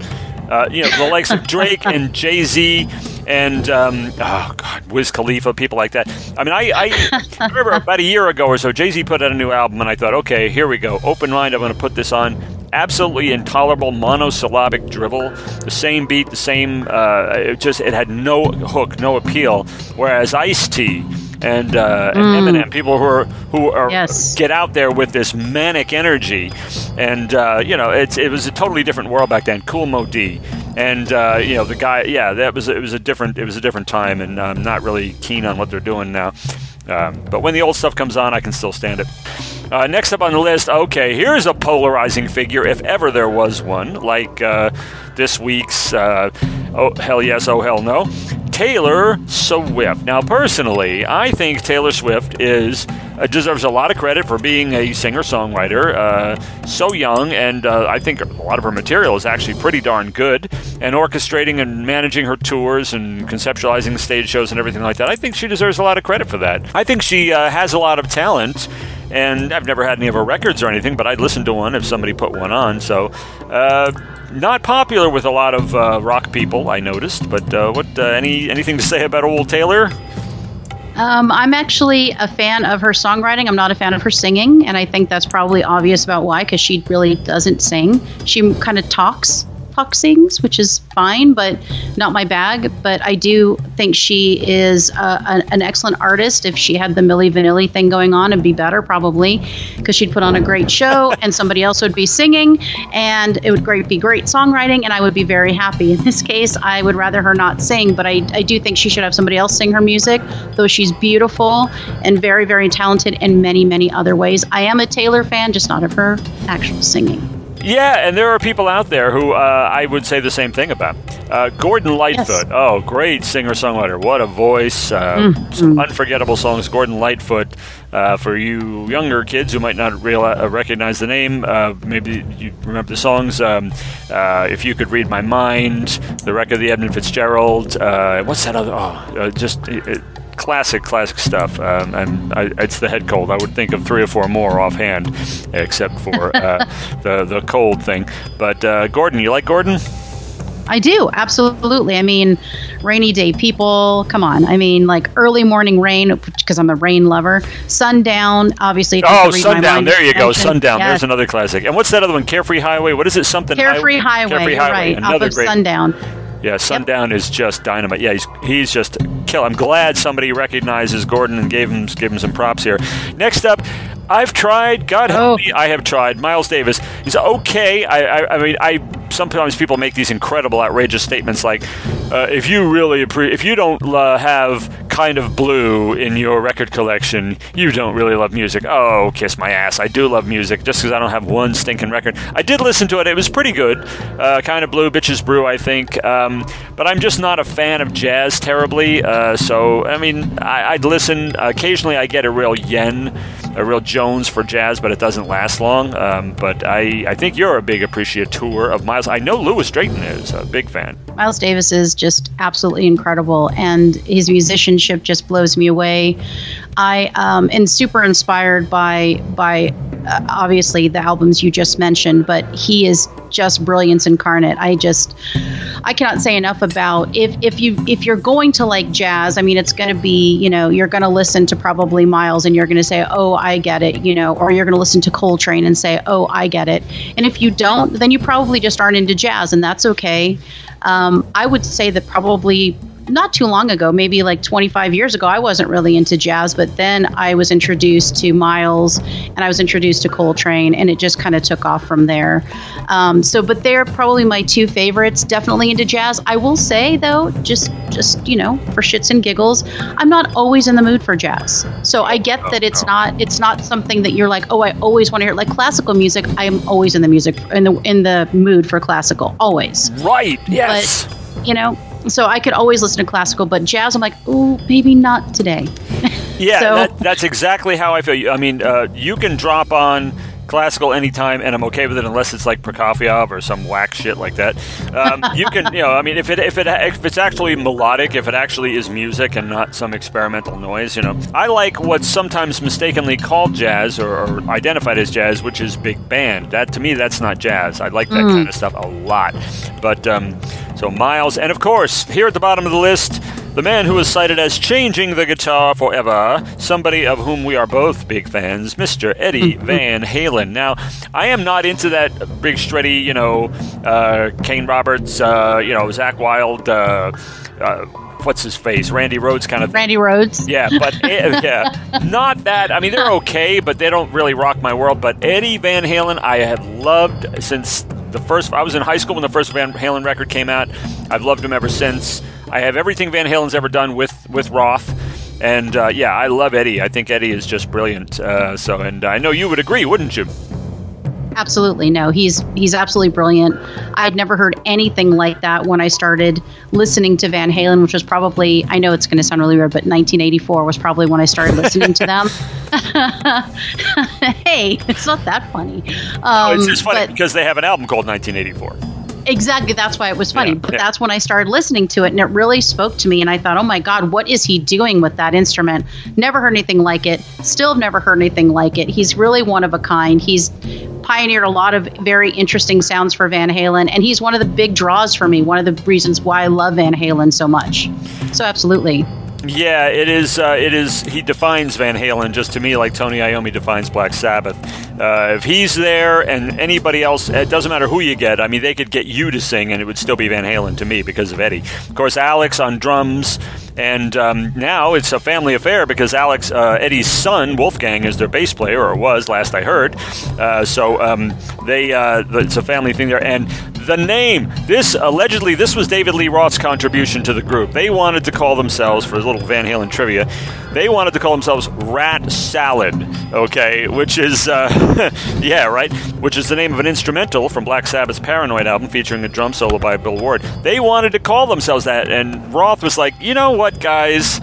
uh, you know, the likes of Drake and Jay Z and um, oh god, Wiz Khalifa, people like that. I mean, I, I, I remember about a year ago or so, Jay Z put out a new album, and I thought, okay, here we go, open mind. I'm going to put this on. Absolutely intolerable monosyllabic drivel, the same beat, the same. Uh, it just it had no hook, no appeal. Whereas Ice T and, uh, and Eminem, people who are who are Yes. get out there with this manic energy, and uh, you know, it's it was a totally different world back then. Cool Moe Dee, and uh, you know the guy, yeah, that was it was a different it was a different time, and I'm not really keen on what they're doing now. Um, but when the old stuff comes on, I can still stand it. Uh, next up on the list, okay, here's a polarizing figure, if ever there was one, like uh, this week's uh, Oh Hell Yes, Oh Hell No. Taylor Swift. Now, personally, I think Taylor Swift is uh, deserves a lot of credit for being a singer-songwriter. Uh, so young, and uh, I think a lot of her material is actually pretty darn good. And orchestrating and managing her tours and conceptualizing stage shows and everything like that, I think she deserves a lot of credit for that. I think she uh, has a lot of talent. And I've never had any of her records or anything, but I'd listen to one if somebody put one on. So, uh, not popular with a lot of uh, rock people, I noticed. But uh, what? Uh, any anything to say about old Taylor? Um, I'm actually a fan of her songwriting. I'm not a fan of her singing, and I think that's probably obvious about why, because she really doesn't sing. She kind of talks, sings, which is fine, but not my bag. But I do think she is uh, an, an excellent artist. If she had the Milli Vanilli thing going on, it'd be better probably, because she'd put on a great show, and somebody else would be singing, and it would great be great songwriting, and I would be very happy. In this case, I would rather her not sing, but I, I do think she should have somebody else sing her music, though she's beautiful and very, very talented in many, many other ways. I am a Taylor fan, just not of her actual singing. Yeah, and there are people out there who uh, I would say the same thing about. Uh, Gordon Lightfoot. Yes. Oh, great singer songwriter. What a voice. Uh, Some unforgettable songs. Gordon Lightfoot. Uh, for you younger kids who might not uh, recognize the name, uh, maybe you remember the songs. Um, uh, if you could read my mind, the record of the Edmund Fitzgerald. Uh, what's that other? Oh, uh, just. It, it, classic, classic stuff. Um, and I, it's the head cold. I would think of three or four more offhand, except for uh, the the cold thing. But uh, Gordon, you like Gordon? I do, absolutely. I mean, rainy day people, come on. I mean, like early morning rain, because I'm a rain lover. Sundown, obviously. Oh, to read my Sundown. There you go. Sundown. Yes. There's another classic. And what's that other one? Carefree Highway. What is it? Something Carefree Highway, Carefree Highway. right, Another off of great. Sundown. Yeah, Sundown is just dynamite. Yeah, he's he's just kill. I'm glad somebody recognizes Gordon and gave him gave him some props here. Next up, I've tried. God help Oh. me, I have tried. Miles Davis. He's okay. I, I I mean I sometimes people make these incredible outrageous statements like uh, if you really appre- if you don't uh, have kind of blue in your record collection, you don't really love music. Oh, kiss my ass. I do love music just because I don't have one stinking record. I did listen to it. It was pretty good. Uh, kind of blue, bitches brew, I think. Um, but I'm just not a fan of jazz terribly. Uh, so, I mean, I, I'd listen. Occasionally, I get a real yen, a real Jones for jazz, but it doesn't last long. Um, but I, I think you're a big appreciator of Miles. I know Lewis Drayton is a big fan. Miles Davis is just absolutely incredible, and his musicianship just blows me away. I um, am super inspired by by uh, obviously the albums you just mentioned, but he is just brilliance incarnate. I just I cannot say enough about if if you if you're going to like jazz, I mean it's going to be you know you're going to listen to probably Miles and you're going to say oh I get it you know or you're going to listen to Coltrane and say oh I get it, and if you don't then you probably just aren't into jazz and that's okay. Um, I would say that probably not too long ago, maybe like 25 years ago, I wasn't really into jazz, but then I was introduced to Miles and I was introduced to Coltrane, and it just kind of took off from there. Um, so, but they're probably my two favorites. Definitely into jazz. I will say though, just just you know, for shits and giggles, I'm not always in the mood for jazz. So I get that it's not it's not something that you're like, oh, I always want to hear like classical music. I am always in the music in the in the mood for classical, always Right. Yes. you know so i could always listen to classical but jazz i'm like ooh maybe not today Yeah, So- that, that's exactly how I feel. I mean, uh, you can drop on classical anytime, and I'm okay with it unless it's like Prokofiev or some whack shit like that. Um, you can, you know, I mean, if it if it if it's actually melodic, if it actually is music and not some experimental noise, you know, I like what's sometimes mistakenly called jazz or, or identified as jazz, which is big band. That to me, that's not jazz. I like that kind of stuff a lot. But um, so Miles, and of course, here at the bottom of the list. The man who is cited as changing the guitar forever, somebody of whom we are both big fans, Mr. Eddie Van Halen. Now, I am not into that big, stretty, you know, uh, Kane Roberts, uh, you know, Zakk Wylde, uh, uh, what's his face, Randy Rhoads kind of. Randy Rhoads. Yeah, but eh, yeah, not that. I mean, they're okay, but they don't really rock my world. But Eddie Van Halen, I have loved since the first. I was in high school when the first Van Halen record came out. I've loved him ever since. I have everything Van Halen's ever done with with Roth. And uh, yeah, I love Eddie. I think Eddie is just brilliant. Uh, so, and I know you would agree, wouldn't you? Absolutely no. He's he's absolutely brilliant. I'd never heard anything like that when I started listening to Van Halen, which was probably I know it's going to sound really weird, but 1984 was probably when I started listening to them. hey, it's not that funny. Um, no, it's just funny but, because they have an album called 1984. Exactly. That's why it was funny. Yeah, but yeah. that's when I started listening to it, and it really spoke to me. And I thought, oh my God, what is he doing with that instrument? Never heard anything like it. Still have never heard anything like it. He's really one of a kind. He's pioneered a lot of very interesting sounds for Van Halen, and he's one of the big draws for me. One of the reasons why I love Van Halen so much. So, absolutely. Yeah, it is. Uh, it is. He defines Van Halen just to me like Tony Iommi defines Black Sabbath. Uh, if he's there and anybody else, it doesn't matter who you get. I mean, they could get you to sing, and it would still be Van Halen to me because of Eddie. Of course, Alex on drums, and um, now it's a family affair because Alex, uh, Eddie's son, Wolfgang, is their bass player, or was last I heard. Uh, so um, they, uh, it's a family thing there, and the name. This allegedly this was David Lee Roth's contribution to the group. They wanted to call themselves for little Van Halen trivia. They wanted to call themselves Rat Salad. Okay, which is uh, yeah right, which is the name of an instrumental from Black Sabbath's Paranoid album featuring a drum solo by Bill Ward. They wanted to call themselves that, and Roth was like, you know what, guys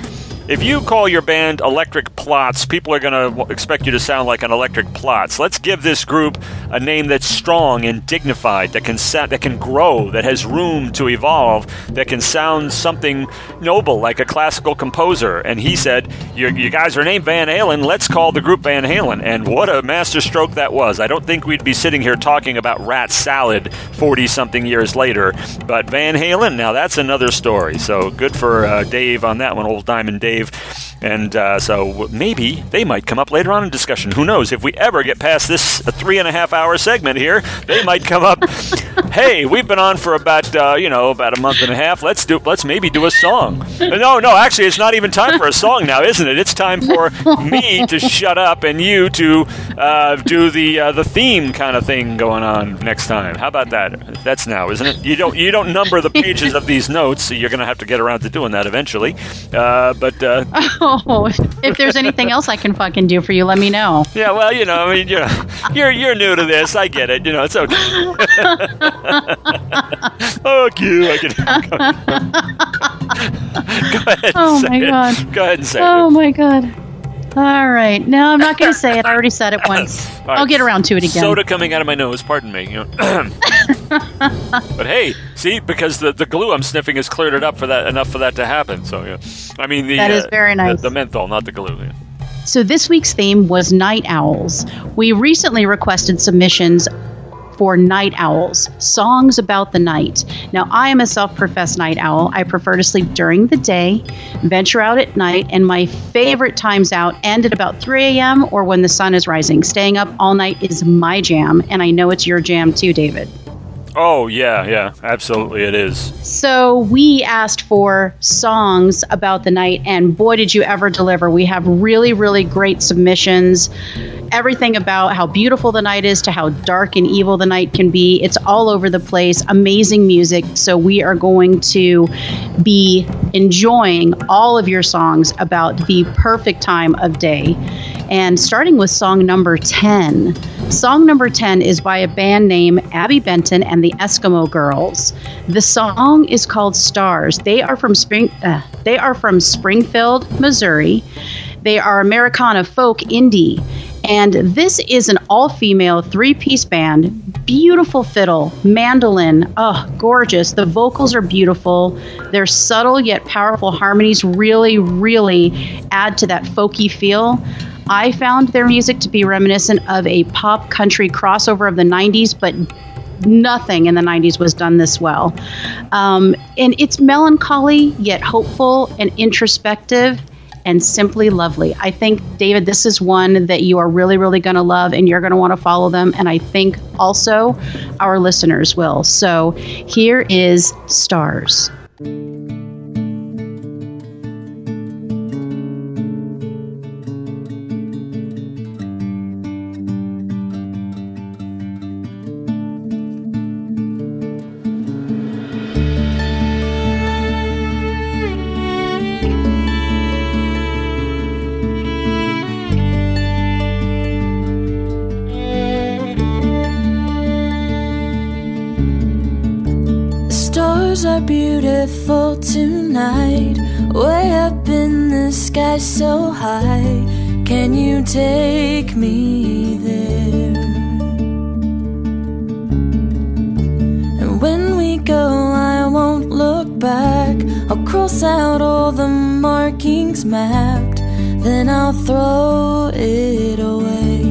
if you call your band Electric Plots, people are going to expect you to sound like an Electric Plots. Let's give this group a name that's strong and dignified, that can that can grow, that has room to evolve, that can sound something noble like a classical composer. And he said, "You guys are named Van Halen. Let's call the group Van Halen." And what a masterstroke that was! I don't think we'd be sitting here talking about Rat Salad 40 something years later, but Van Halen. Now that's another story. So good for uh, Dave on that one, old Diamond Dave and uh, so maybe they might come up later on in discussion. Who knows? If we ever get past this three and a half hour segment here, they might come up. hey, we've been on for about uh, you know about a month and a half. Let's do let's maybe do a song. No, no, actually, it's not even time for a song now, isn't it? It's time for me to shut up and you to uh, do the uh, the theme kind of thing going on next time. How about that? That's now, isn't it? You don't you don't number the pages of these notes. So you're going to have to get around to doing that eventually. Uh, but uh, oh, if there's anything else I can fucking do for you, let me know. Yeah, well, you know, I mean, you're you're you're new to this. I get it. You know, it's okay. oh, cute. I can. Go ahead. Oh my it. god. Go ahead and say oh it. Oh my god. All right. No, I'm not going to say it. I already said it once. Right. I'll get around to it again. Soda coming out of my nose. Pardon me. But hey, see, because the, the glue I'm sniffing has cleared it up for that enough for that to happen. So yeah, I mean the that is uh, very nice. The, the, menthol, not the glue. Yeah. So this week's theme was night owls. We recently requested submissions for night owls, songs about the night. Now, I am a self professed night owl. I prefer to sleep during the day, venture out at night, and my favorite times out end at about 3 a.m. or when the sun is rising. Staying up all night is my jam, and I know it's your jam too, David. Oh, yeah, yeah, absolutely it is. So we asked for songs about the night, and boy, did you ever deliver. We have really, really great submissions. Everything about how beautiful the night is to how dark and evil the night can be. It's all over the place. Amazing music. So we are going to be enjoying all of your songs about the perfect time of day. And starting with song number 10. Song number 10 is by a band named Abby Benton and the Eskimo Girls. The song is called Stars. They are from Spring uh, they are from Springfield, Missouri. They are Americana folk indie. And this is an all female three piece band. Beautiful fiddle, mandolin, oh, gorgeous. The vocals are beautiful. Their subtle yet powerful harmonies really, really add to that folky feel. I found their music to be reminiscent of a pop country crossover of the 90s, but nothing in the 90s was done this well. Um, and it's melancholy, yet hopeful and introspective and simply lovely. I think, David, this is one that you are really, really going to love and you're going to want to follow them. And I think also our listeners will. So here is Stars. So high. Can you take me there? And when we go, I won't look back. I'll cross out all the markings mapped, then I'll throw it away.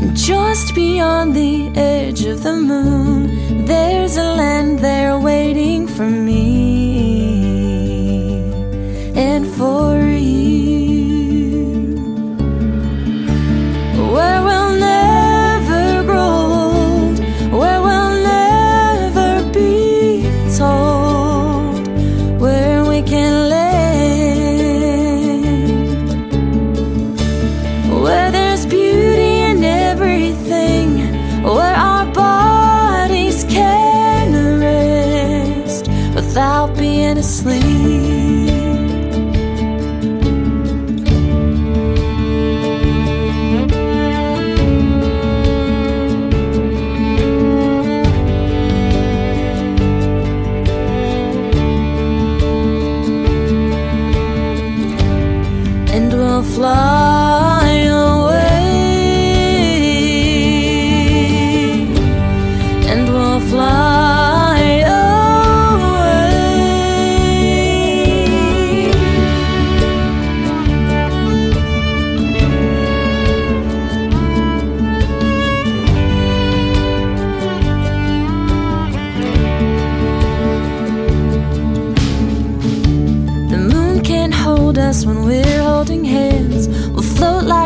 And just beyond the edge of the moon, there's a land there waiting for me for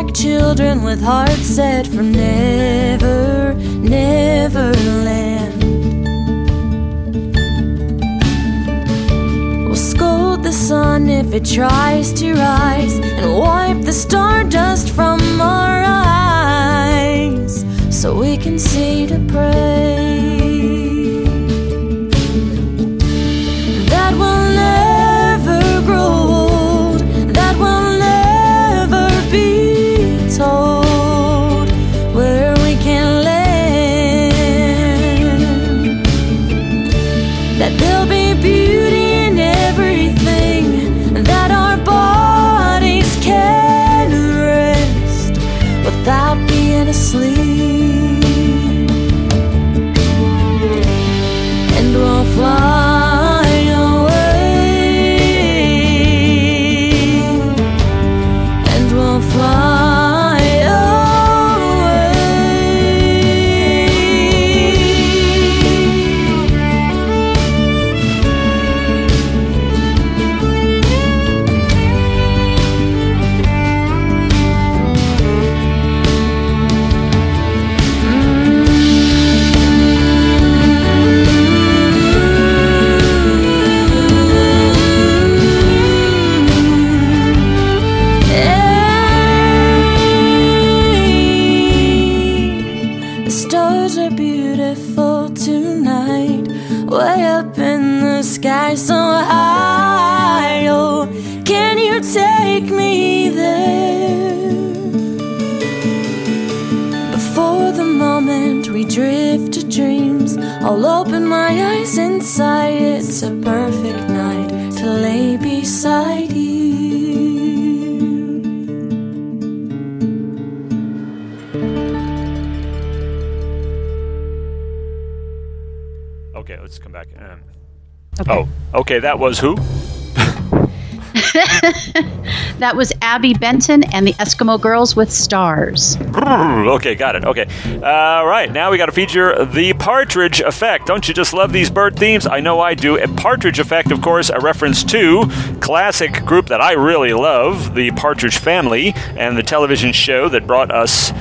like children with hearts set for never, never land. We'll scold the sun if it tries to rise and wipe the stardust from our eyes so we can see to pray Okay. That was who? That was Abby Benton and the Eskimo Girls with Stars. Okay, got it. Okay. All right, now we got to feature the Partridge Effect. Don't you just love these bird themes? I know I do. A Partridge Effect, of course, a reference to classic group that I really love, the Partridge Family, and the television show that brought us.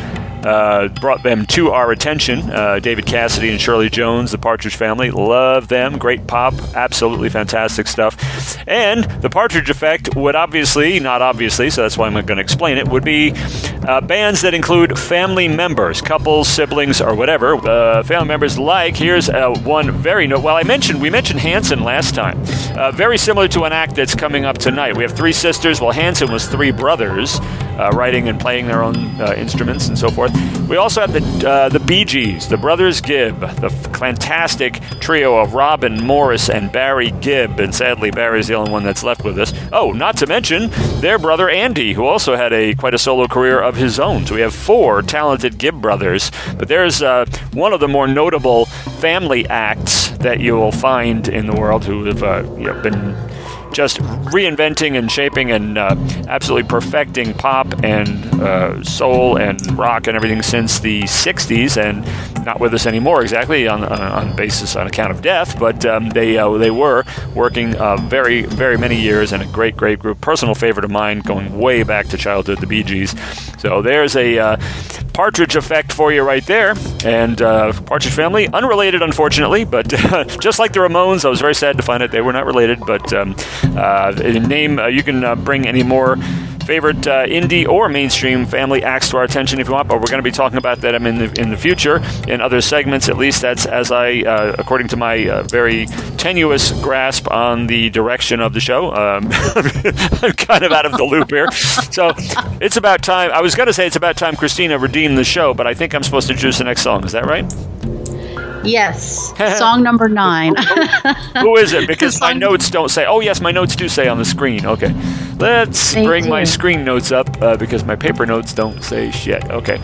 Uh, brought them to our attention. Uh, David Cassidy and Shirley Jones, the Partridge Family, love them. Great pop, absolutely fantastic stuff. And the Partridge Effect would obviously, not obviously, so that's why I'm going to explain it, would be uh, bands that include family members, couples, siblings, or whatever. Uh, family members like, here's uh, one very, no- well, I mentioned, we mentioned Hanson last time. Uh, very similar to an act that's coming up tonight. We have three sisters. Well, Hanson was three brothers. Uh, writing and playing their own uh, instruments and so forth. We also have the uh, the Bee Gees, the Brothers Gibb, the fantastic trio of Robin Maurice and Barry Gibb. And sadly, Barry's the only one that's left with us. Oh, not to mention their brother Andy, who also had a quite a solo career of his own. So we have four talented Gibb brothers. But there's uh, one of the more notable family acts that you will find in the world who have uh, you know, been just reinventing and shaping and uh, absolutely perfecting pop and uh, soul and rock and everything since the 60s and not with us anymore exactly on, on, basis on account of death but um, they uh, they were working uh, very very many years and a great great group personal favorite of mine going way back to childhood the Bee Gees so there's a uh, Partridge effect for you right there. And uh, Partridge Family, unrelated, unfortunately, but just like the Ramones, I was very sad to find out they were not related. But um, name, uh, you can uh, bring any more favorite uh, indie or mainstream family acts to our attention if you want, but we're going to be talking about that in the, in the future in other segments. At least that's as I, uh, according to my uh, very tenuous grasp on the direction of the show. Um, I'm kind of out of the loop here. So it's about time. I was going to say it's about time Christina redeemed the show, but I think I'm supposed to choose the next song. Is that right? Yes. Song number nine. Who is it? Because my notes don't say. Oh, yes, my notes do say on the screen. Okay. Let's They bring my screen notes up uh, because my paper notes don't say shit. Okay.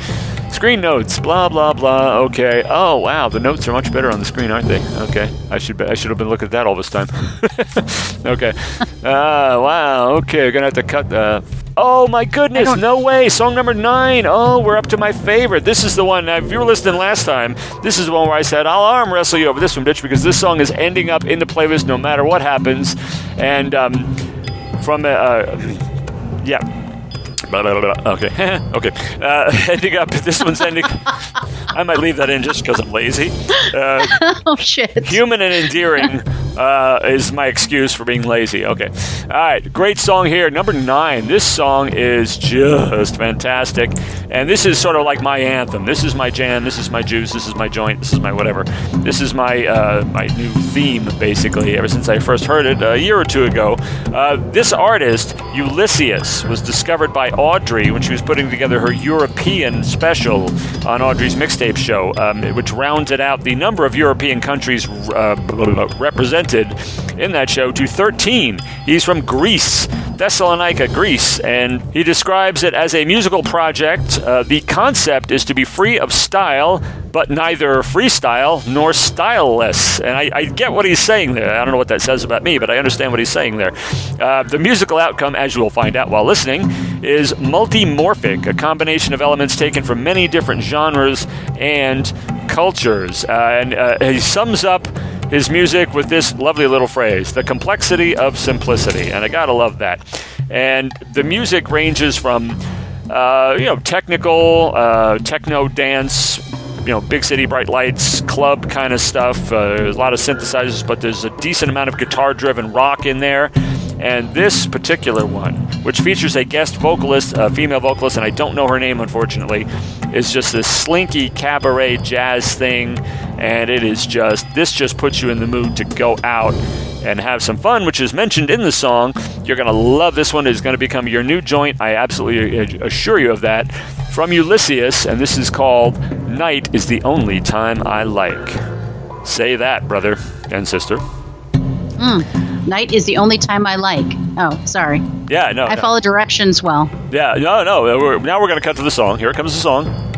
Screen notes, blah blah blah. Okay. Oh wow, the notes are much better on the screen, aren't they? Okay. I should be, I should have been looking at that all this time. okay. Ah wow. Okay, we're gonna have to cut. Uh, oh my goodness! No way. Song number nine. Oh, we're up to my favorite. This is the one. Now, if you were listening last time, this is the one where I said I'll arm wrestle you over this one, bitch, because this song is ending up in the playlist no matter what happens. And um, from uh, uh, yeah. Blah, blah, blah. Okay, okay. Uh, ending up, this one's ending. I might leave that in just because I'm lazy. Uh, oh shit. human and endearing uh, is my excuse for being lazy. Okay. All right. Great song here. Number nine. This song is just fantastic. And this is sort of like my anthem. This is my jam. This is my juice. This is my joint. This is my whatever. This is my uh, my new theme, basically, ever since I first heard it a year or two ago. Uh, this artist, Ulisseus, was discovered by Audrey when she was putting together her European special on Audrey's mixtape show, um, which rounded out the number of European countries uh, represented in that show to 13. He's from Greece, Thessalonica, Greece, and he describes it as a musical project. Uh, the concept is to be free of style, but neither freestyle nor styleless. And I, I get what he's saying there. I don't know what that says about me, but I understand what he's saying there. Uh, the musical outcome, as you will find out while listening, is multimorphic, a combination of elements taken from many different genres and cultures. Uh, and uh, he sums up his music with this lovely little phrase the complexity of simplicity. And I gotta love that. And the music ranges from, uh, you know, technical, uh, techno dance, you know, big city bright lights, club kind of stuff. Uh, a lot of synthesizers, but there's a decent amount of guitar driven rock in there. And this particular one, which features a guest vocalist, a female vocalist, and I don't know her name unfortunately, is just this slinky cabaret jazz thing. And it is just, this just puts you in the mood to go out and have some fun, which is mentioned in the song. You're going to love this one. It's going to become your new joint. I absolutely assure you of that. From Ulisseus, and this is called Night is the Only Time I Like. Say that, brother and sister. Mm. Night is the only time I like. Oh, sorry. Yeah, no. I no. follow directions well. Yeah, no, no. We're, now we're going to cut to the song. Here comes the song.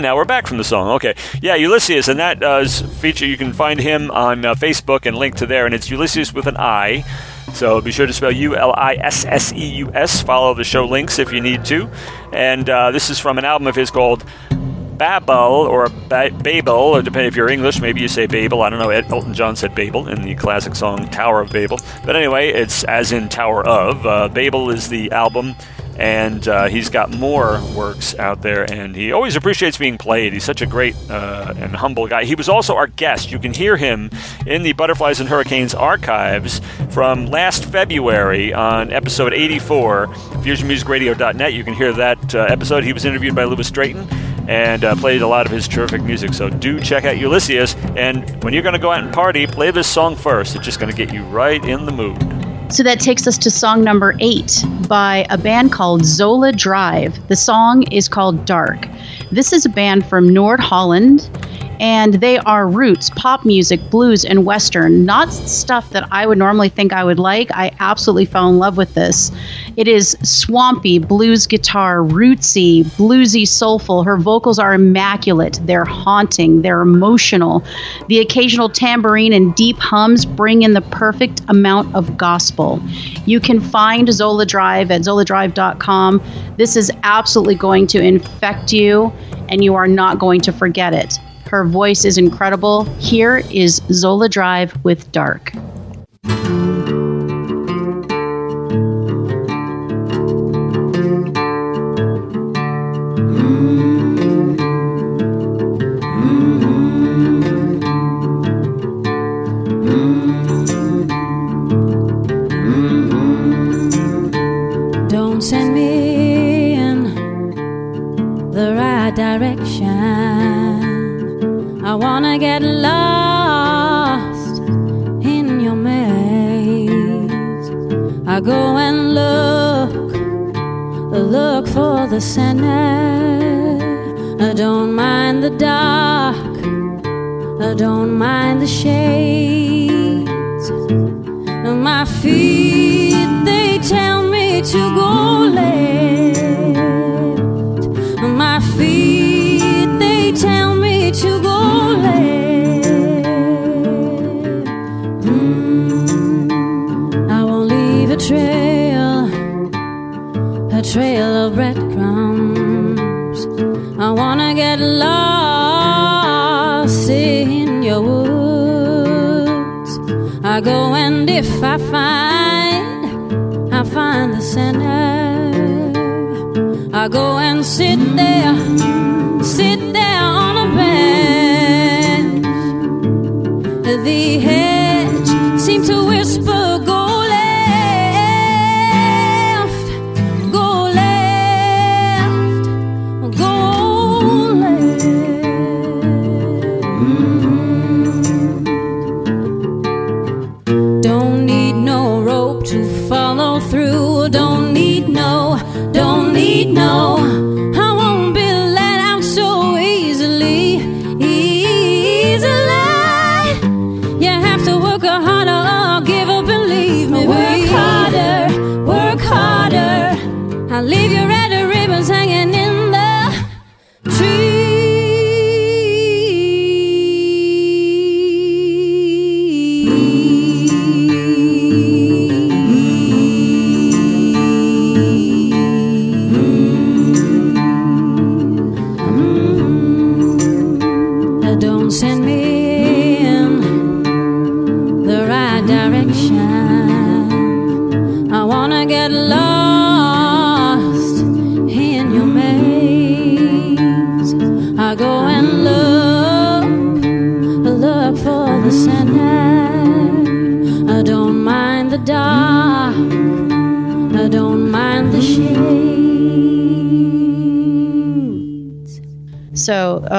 Now we're back from the song. Okay, yeah, Ulisseus, and that uh, feature. You can find him on uh, Facebook and link to there, and it's Ulisseus with an I. So be sure to spell U L I S S E U S. Follow the show links if you need to. And uh, this is from an album of his called Babel or ba- Babel, or depending if you're English, maybe you say Babel. I don't know. Elton John said Babel in the classic song Tower of Babel. But anyway, it's as in Tower of. Uh, Babel is the album, and uh, he's got more works out there, and he always appreciates being played. He's such a great uh, and humble guy. He was also our guest. You can hear him in the Butterflies and Hurricanes archives from last February on episode 84, FusionMusicRadio.net. You can hear that uh, episode. He was interviewed by Louis Drayton and uh, played a lot of his terrific music. So do check out Ulisseus. And when you're going to go out and party, play this song first. It's just going to get you right in the mood. So that takes us to song number eight by a band called Zola Drive. The song is called Dark. This is a band from Nord Holland, and they are roots, pop music, blues, and western. Not stuff that I would normally think I would like. I absolutely fell in love with this. It is swampy, blues guitar, rootsy, bluesy, soulful. Her vocals are immaculate. They're haunting. They're emotional. The occasional tambourine and deep hums bring in the perfect amount of gospel. You can find Zola Drive at zoladrive.com. This is absolutely going to infect you, and you are not going to forget it. Her voice is incredible. Here is Zola Drive with Dark. I go and look, look for the center. I don't mind the dark, I don't mind the shades. My feet, go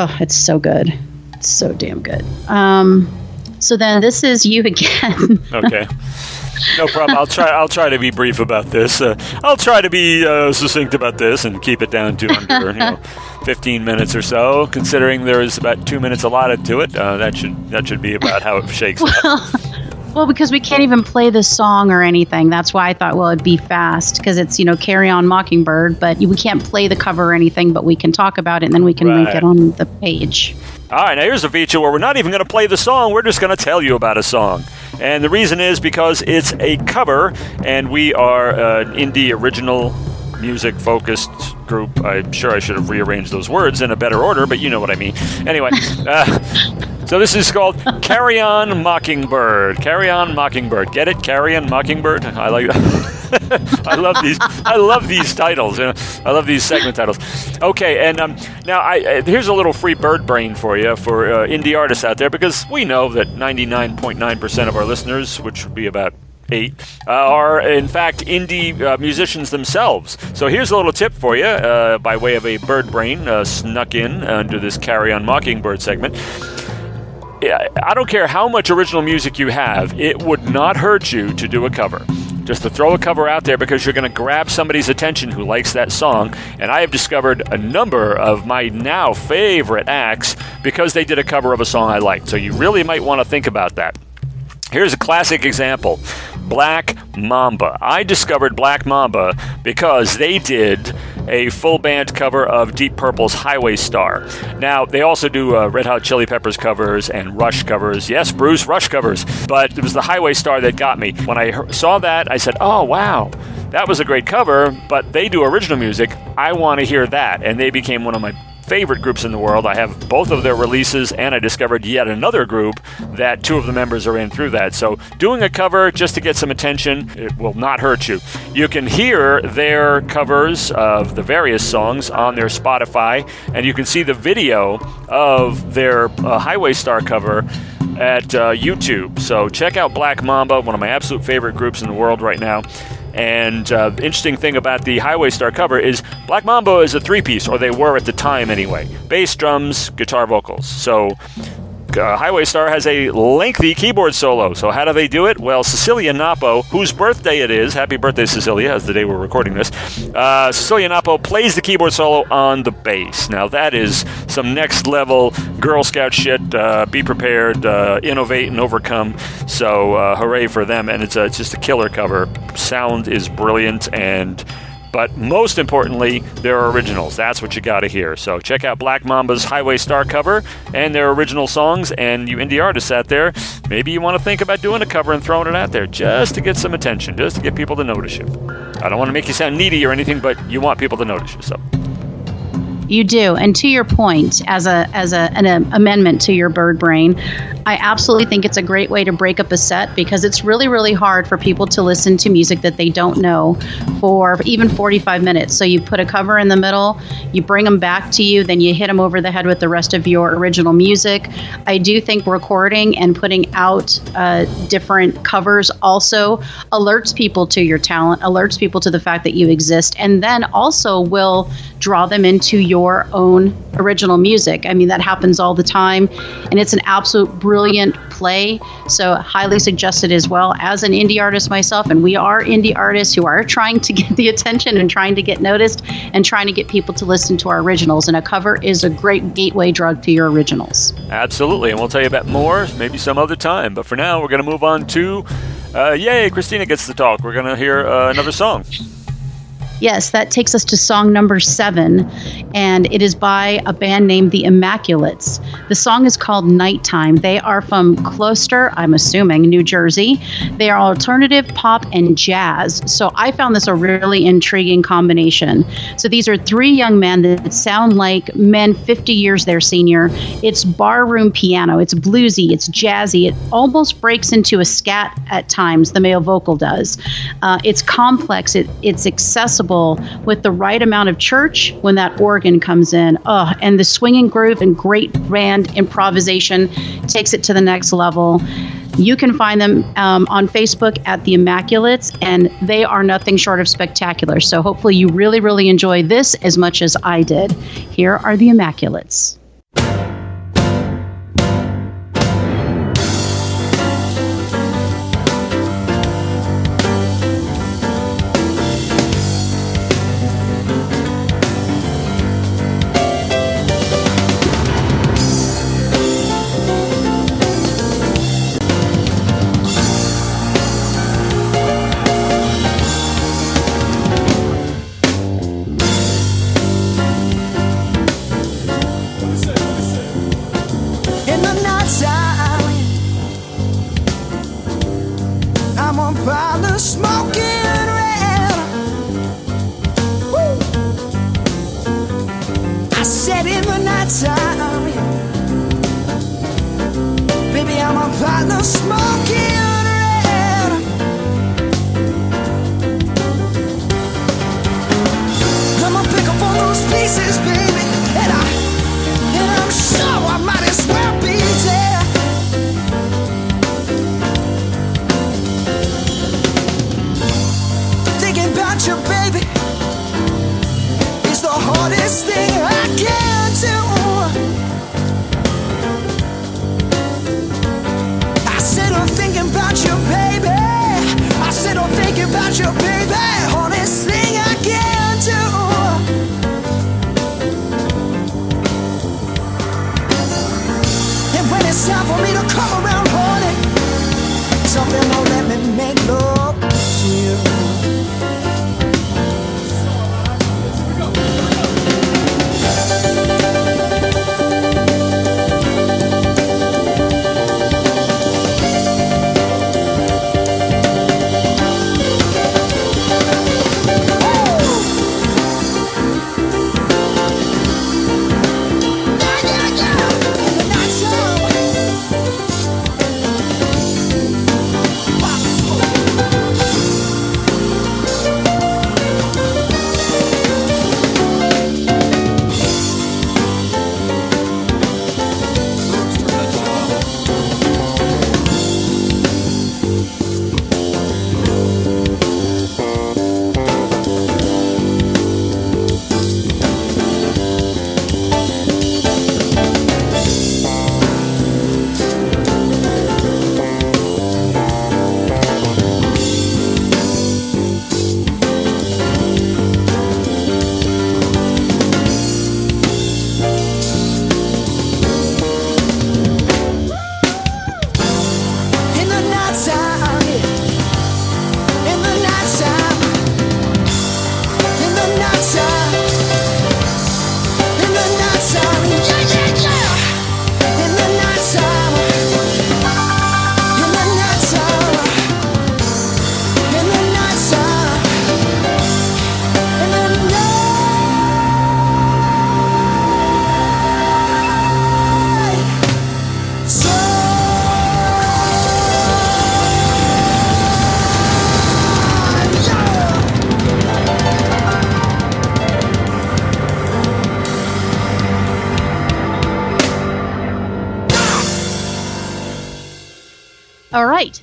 oh, it's so good. It's so damn good. Um, so then this is you again. Okay. No problem. I'll try. I'll try to be brief about this. Uh, I'll try to be uh, succinct about this and keep it down to under you know, 15 minutes or so. Considering there is about two minutes allotted to it, uh, that should that should be about how it shakes out. Well, because we can't even play the song or anything. That's why I thought, well, it'd be fast because it's you know "Carry On Mockingbird," but we can't play the cover or anything. But we can talk about it, and then we can link it on the page. All right, now here's a feature where we're not even going to play the song. We're just going to tell you about a song. And the reason is because it's a cover, and we are an indie original music focused group. I'm sure I should have rearranged those words in a better order, but you know what I mean. Anyway, uh, so this is called Carry On Mockingbird. Carry On Mockingbird. Get it? Carry On Mockingbird? I like I love these. I love these titles. You know, I love these segment titles. Okay, and um, now I, uh, here's a little free bird brain for you for uh, indie artists out there because we know that 99.9% of our listeners, which would be about eight, uh, are in fact indie uh, musicians themselves. So here's a little tip for you uh, by way of a bird brain uh, snuck in under this Carry On Mockingbird segment. I don't care how much original music you have, it would not hurt you to do a cover. Just to throw a cover out there because you're going to grab somebody's attention who likes that song. And I have discovered a number of my now favorite acts because they did a cover of a song I liked. So you really might want to think about that. Here's a classic example Black Mamba. I discovered Black Mamba because they did a full band cover of Deep Purple's Highway Star. Now, they also do uh, Red Hot Chili Peppers covers and Rush covers. Yes, Bruce, Rush covers. But it was the Highway Star that got me. When I he- saw that, I said, oh, wow. That was a great cover, but they do original music. I want to hear that. And they became one of my favorite groups in the world. I have both of their releases, and I discovered yet another group that two of the members are in through that. So, doing a cover just to get some attention, it will not hurt you. You can hear their covers of the various songs on their Spotify, and you can see the video of their uh, Highway Star cover at uh, YouTube. So, check out Black Mamba, one of my absolute favorite groups in the world right now. And uh, interesting thing about the Highway Star cover is Black Mamba is a three piece, or they were at the time anyway bass, drums, guitar, vocals. So uh, Highway Star has a lengthy keyboard solo. So how do they do it? Well, Cecilia Napo, whose birthday it is, happy birthday, Cecilia, as the day we're recording this, uh, Cecilia Napo plays the keyboard solo on the bass. Now that is some next level Girl Scout shit. Uh, be prepared, uh, innovate, and overcome. So uh, hooray for them! And it's, a, it's just a killer cover. Sound is brilliant and. But most importantly, they're originals. That's what you got to hear. So check out Black Mamba's Highway Star cover and their original songs. And you indie artists out there, maybe you want to think about doing a cover and throwing it out there just to get some attention, just to get people to notice you. I don't want to make you sound needy or anything, but you want people to notice you. So You do, and to your point, as a as a, an um, amendment to your bird brain, I absolutely think it's a great way to break up a set because it's really really hard for people to listen to music that they don't know for even 45 minutes. So you put a cover in the middle, you bring them back to you, then you hit them over the head with the rest of your original music. I do think recording and putting out uh, different covers also alerts people to your talent, alerts people to the fact that you exist, and then also will draw them into your own original music. I mean, that happens all the time, and it's an absolute brilliant play. So, highly suggested as well. As an indie artist myself, and we are indie artists who are trying to get the attention and trying to get noticed and trying to get people to listen to our originals. And a cover is a great gateway drug to your originals. absolutely, and we'll tell you about more maybe some other time. But for now, we're going to move on to. Uh, yay, Christina gets to talk. We're going to hear uh, another song. Yes, that takes us to song number seven, and it is by a band named The Immaculates. The song is called Nighttime. They are from Closter, I'm assuming, New Jersey. They are alternative pop and jazz. So I found this a really intriguing combination. So these are three young men that sound like men 50 years their senior. It's barroom piano, it's bluesy, it's jazzy, it almost breaks into a scat at times, the male vocal does. Uh, it's complex, it, it's accessible with the right amount of church when that organ comes in. Oh, and the swinging groove and great band improvisation takes it to the next level. You can find them um, on Facebook at The Immaculates, and they are nothing short of spectacular. So hopefully, you really, really enjoy this as much as I did. Here are The Immaculates.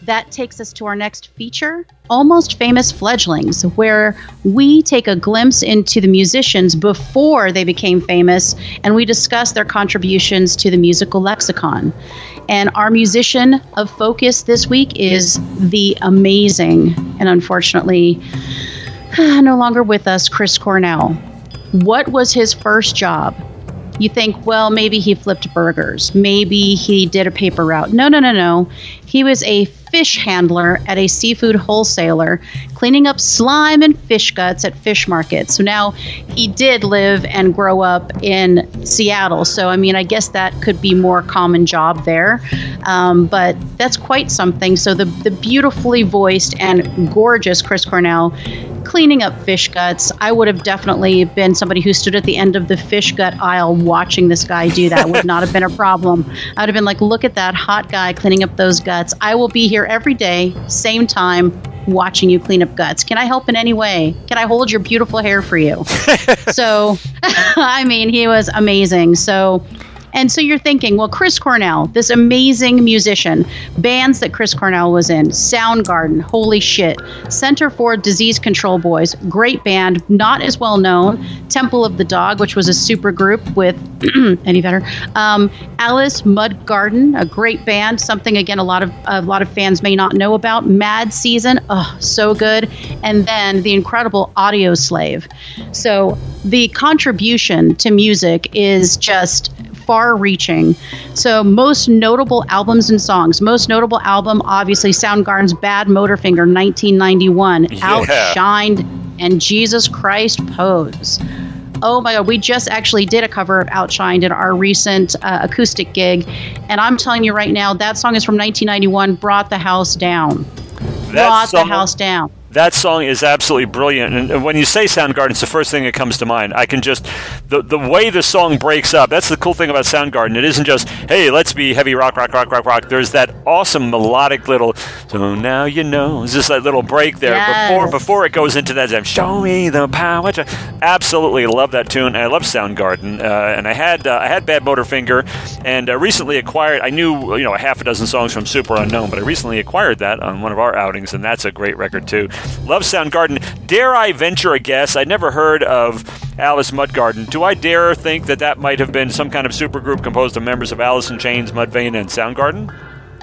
That takes us to our next feature, Almost Famous Fledglings, where we take a glimpse into the musicians before they became famous and we discuss their contributions to the musical lexicon. And our musician of focus this week is the amazing and unfortunately no longer with us, Chris Cornell. What was his first job? You think, well, maybe he flipped burgers. Maybe he did a paper route. No, no, no, no. He was a fish handler at a seafood wholesaler, cleaning up slime and fish guts at fish markets. So now he did live and grow up in Seattle. So, I mean, I guess that could be more common job there. Um, but that's quite something. So, the, the beautifully voiced and gorgeous Chris Cornell cleaning up fish guts. I would have definitely been somebody who stood at the end of the fish gut aisle watching this guy do that. Would not have been a problem. I would have been like, look at that hot guy cleaning up those guts. I will be here every day, same time, watching you clean up guts. Can I help in any way? Can I hold your beautiful hair for you? so, I mean, he was amazing. So, And so you're thinking, well, Chris Cornell, this amazing musician, bands that Chris Cornell was in, Soundgarden, holy shit, Center for Disease Control Boys, great band, not as well known, Temple of the Dog, which was a super group with any better, um, Alice Mudgarden, a great band, something again a lot of a lot of fans may not know about. Mad Season, oh, so good, and then the incredible Audioslave. So the contribution to music is just far reaching. So, most notable albums and songs. Most notable album, obviously, Soundgarden's Bad Motorfinger, 1991, Yeah. Outshined, and Jesus Christ Pose. Oh my God, we just actually did a cover of Outshined in our recent uh, acoustic gig. And I'm telling you right now, that song is from 1991, Brought the House Down. Brought the House Down. That song is absolutely brilliant, and- when you say Soundgarden, it's the first thing that comes to mind. I can just the the way the song breaks up. That's the cool thing about Soundgarden. It isn't just hey, let's be heavy rock, rock, rock, rock, rock. There's that awesome melodic little. So now you know. It's just that little break there Yes. before before it goes into that. Show me the power. to-" Absolutely love that tune. I love Soundgarden, uh, and I had uh, I had Bad Motorfinger, and uh, recently acquired. I knew you know a half a dozen songs from Superunknown, but I recently acquired that on one of our outings, and that's a great record too. Love Soundgarden. Dare I venture a guess? I'd never heard of Alice Mudgarden. Do I dare think that that might have been some kind of supergroup composed of members of Alice in Chains, Mudvayne, and Soundgarden?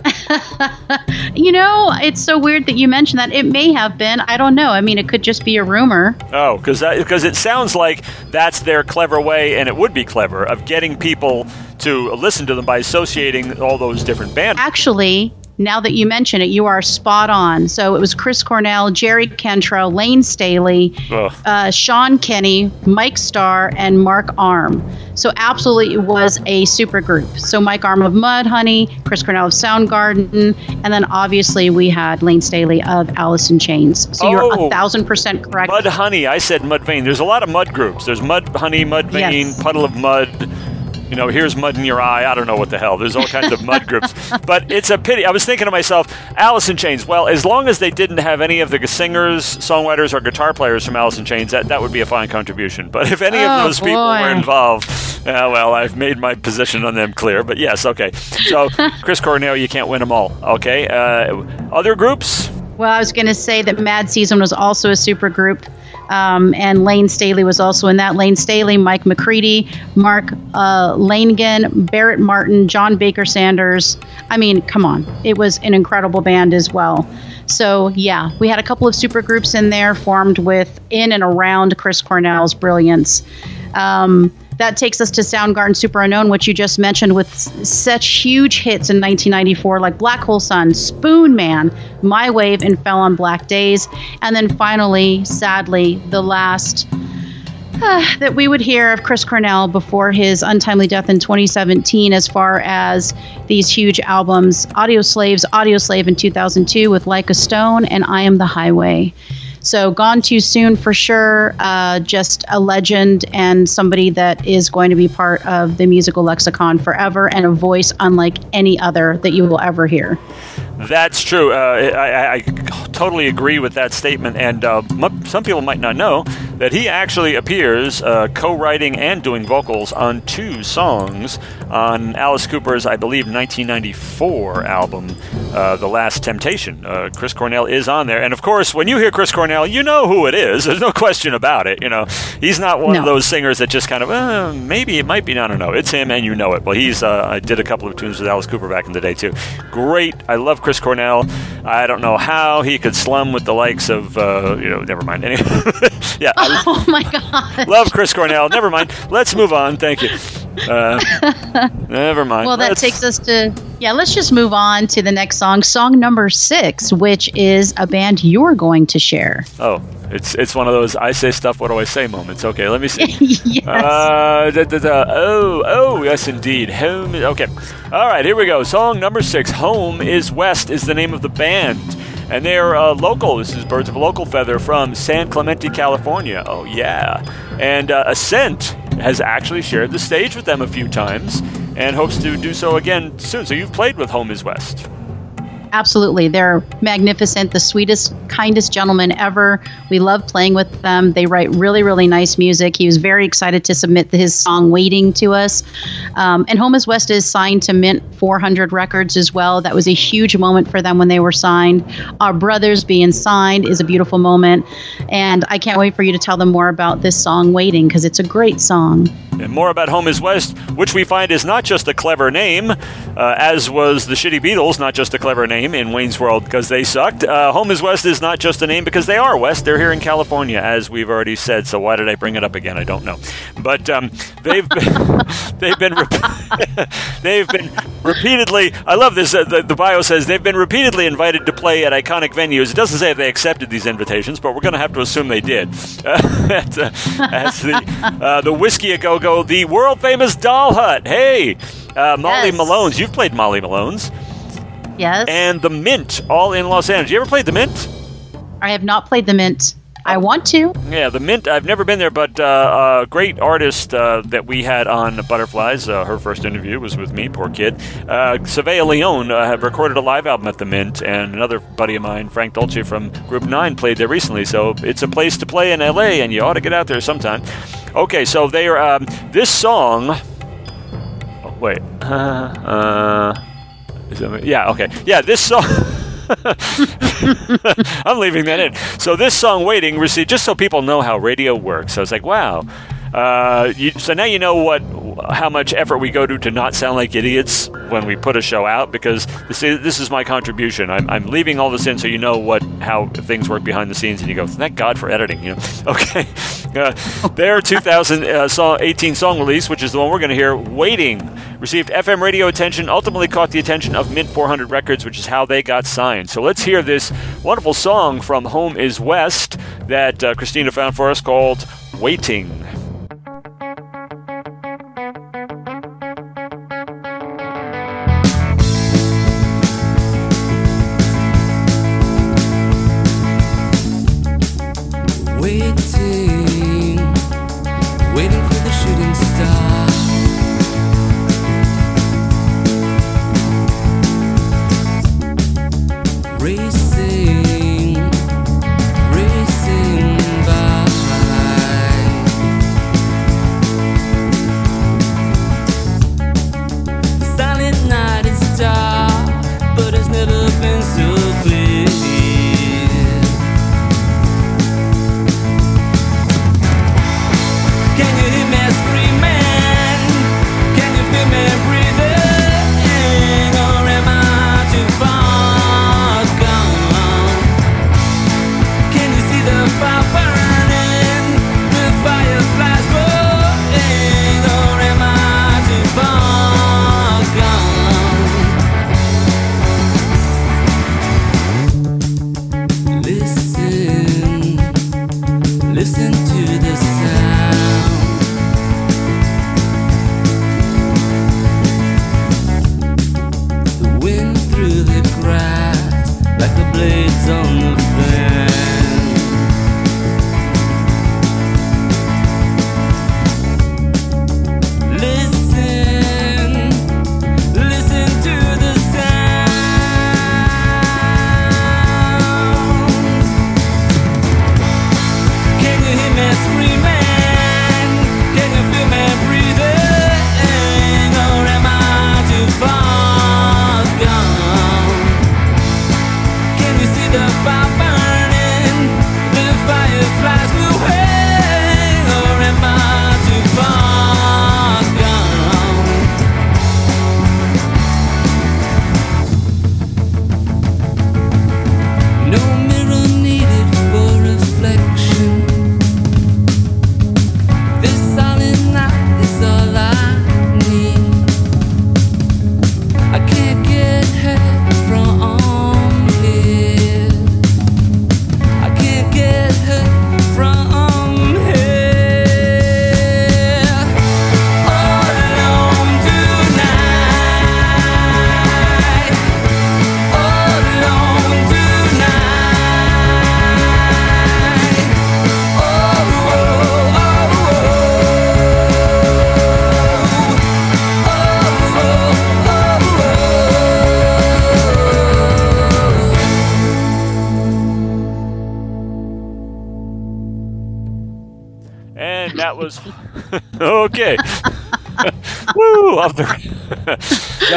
You know, it's so weird that you mentioned that. It may have been. I don't know. I mean, it could just be a rumor. Oh, because because it sounds like that's their clever way, and it would be clever of getting people to listen to them by associating all those different bands. Actually, now that you mention it, you are spot on. So it was Chris Cornell, Jerry Cantrell, Layne Staley, uh, Sean Kinney, Mike Starr, and Mark Arm. So absolutely, it was a super group. So Mike Arm of Mudhoney, Chris Cornell of Soundgarden, and then obviously we had Layne Staley of Alice in Chains. So you're Oh. a thousand percent correct. Mudhoney, I said Mudvayne. There's a lot of mud groups. There's Mudhoney, Mudvayne, Yes. Puddle of Mud. You know, here's mud in your eye. I don't know what the hell. There's all kinds of mud groups. But it's a pity. I was thinking to myself, Alice in Chains. Well, as long as they didn't have any of the singers, songwriters, or guitar players from Alice in Chains, that, that would be a fine contribution. But if any Oh, of those people were involved, uh, well, I've made my position on them clear. But yes, okay. So, Chris Cornell, you can't win them all. Okay. Uh, other groups? Well, I was going to say that Mad Season was also a super group, um, and Layne Staley was also in that. Layne Staley, Mike McCready, Mark uh, Lanegan, Barrett Martin, John Baker Saunders. I mean, come on. It was an incredible band as well. So, yeah, we had a couple of super groups in there formed with in and around Chris Cornell's brilliance. Um, that takes us to Soundgarden Superunknown, which you just mentioned, with such huge hits in 1994 like Black Hole Sun, Spoonman, My Wave, and Fell on Black Days. And then finally, sadly, the last uh, that we would hear of Chris Cornell before his untimely death in 2017, as far as these huge albums Audioslaves, Audio Slave in 2002 with Like a Stone, and I Am the Highway. So, gone too soon for sure. Uh, just a legend and somebody that is going to be part of the musical lexicon forever and a voice unlike any other that you will ever hear. That's true. Uh, I, I, totally agree with that statement. And uh, mu- some people might not know that he actually appears uh, co-writing and doing vocals on two songs on Alice Cooper's, I believe, 1994 album, uh, "The Last Temptation." Uh, Chris Cornell is on there, and of course, when you hear Chris Cornell, you know who it is. There's no question about it. You know, he's not one of those singers that just kind of uh, maybe it might be. No, no, no. It's him, and you know it. Well, he's uh, I did a couple of tunes with Alice Cooper back in the day too. Great. I love Chris Cornell. I don't know how he could slum with the likes of uh, you know. Never mind. Anyway, yeah, I Oh my God. love Chris Cornell. Never mind. Let's move on. Thank you. Uh, never mind. Well, that Let's- takes us to, yeah, let's just move on to the next song, song number six, which is a band you're going to share. Oh, it's it's one of those I say stuff. What do I say moments? Okay, let me see. yes. Uh, da, da, da. Oh, oh, yes, indeed. Home. Okay. All right, here we go. Song number six. Home is West is the name of the band. And they're uh, local. This is Birds of a Local Feather from San Clemente, California. Oh, yeah. And uh, Ascent has actually shared the stage with them a few times and hopes to do so again soon. So you've played with Home is West. Absolutely. They're magnificent, the sweetest, kindest gentlemen ever. We love playing with them. They write really, really nice music. He was very excited to submit his song Waiting to us. Um, and Home is West is signed to Mint 400 Records as well. That was a huge moment for them when they were signed. Our brothers being signed is a beautiful moment. And I can't wait for you to tell them more about this song Waiting because it's a great song. And more about Home is West, which we find is not just a clever name, uh, as was the Shitty Beatles, not just a clever name in Wayne's World because they sucked. Uh, Home is West is not just a name because they are West. They're here in California, as we've already said. So why did I bring it up again? I don't know. But um, they've been, they've been rep- they've been repeatedly. I love this. Uh, the, the bio says they've been repeatedly invited to play at iconic venues. It doesn't say if they accepted these invitations, but we're going to have to assume they did. at, uh, as the uh, the Whisky a Go Go, the world famous Doll Hut. Hey, uh, Molly Yes. Malone's. You've played Molly Malone's Yes. and the Mint, all in Los Angeles. You ever played the Mint? I have not played the Mint. I want to. Yeah, the Mint. I've never been there, but uh, a great artist uh, that we had on Butterflies. Uh, her first interview was with me, poor kid. Uh, Savea Leone uh, have recorded a live album at the Mint, and another buddy of mine, Frank Dolce from Group Nine, played there recently. So it's a place to play in LA, and you ought to get out there sometime. Okay, so they are. Um, this song. Oh, wait. Uh, uh, yeah. Okay. Yeah. This song. I'm leaving that in. So this song, "Waiting," received just so people know how radio works. I was like, wow. Uh, you, so now you know what how much effort we go to to not sound like idiots when we put a show out because this is, this is my contribution. I'm, I'm leaving all this in so you know what how things work behind the scenes and you go thank God for editing. You know, okay. Uh, their 2018 song release, which is the one we're going to hear, "Waiting," received FM radio attention. Ultimately, caught the attention of Mint 400 Records, which is how they got signed. So let's hear this wonderful song from Home Is West that uh, Christina found for us called. Waiting,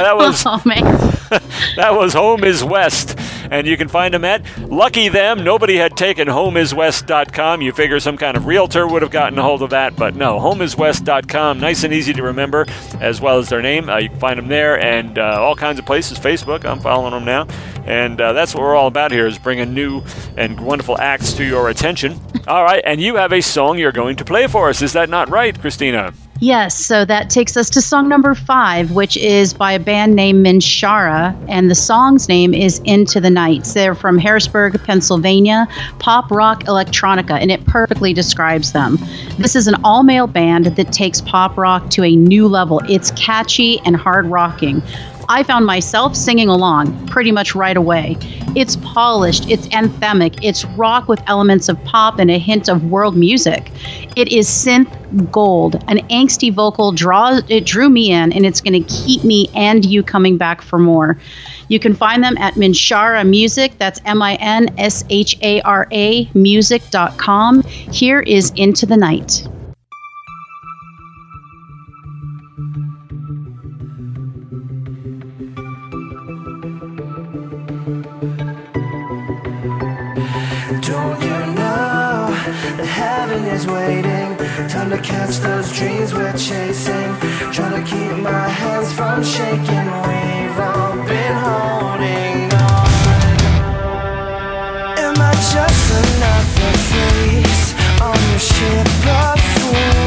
that was Oh that was Home is West. And you can find them at Lucky Them. Nobody had taken homeiswest.com. You figure some kind of realtor would have gotten a hold of that, but no, homeiswest.com. Nice and easy to remember, as well as their name. Uh, you can find them there and uh, all kinds of places. Facebook, I'm following them now. And uh, that's what we're all about here is bringing new and wonderful acts to your attention. All right, and you have a song you're going to play for us. Is that not right, Christina? Yes, so that takes us to song number five, which is by a band named Minshara, and the song's name is Into the Nights. They're from Harrisburg, Pennsylvania, pop rock electronica, and it perfectly describes them. This is an all male band that takes pop rock to a new level. It's catchy and hard rocking. I found myself singing along pretty much right away. It's polished, it's anthemic, it's rock with elements of pop and a hint of world music. It is synth gold. An angsty vocal draws it drew me in and it's going to keep me and you coming back for more. You can find them at Minshara Music, that's M I N S H A R A music.com. Here is Into the Night. Is waiting? Time to catch those dreams we're chasing. Trying to keep my hands from shaking. We've all been holding on. Am I just another face on your ship of fools?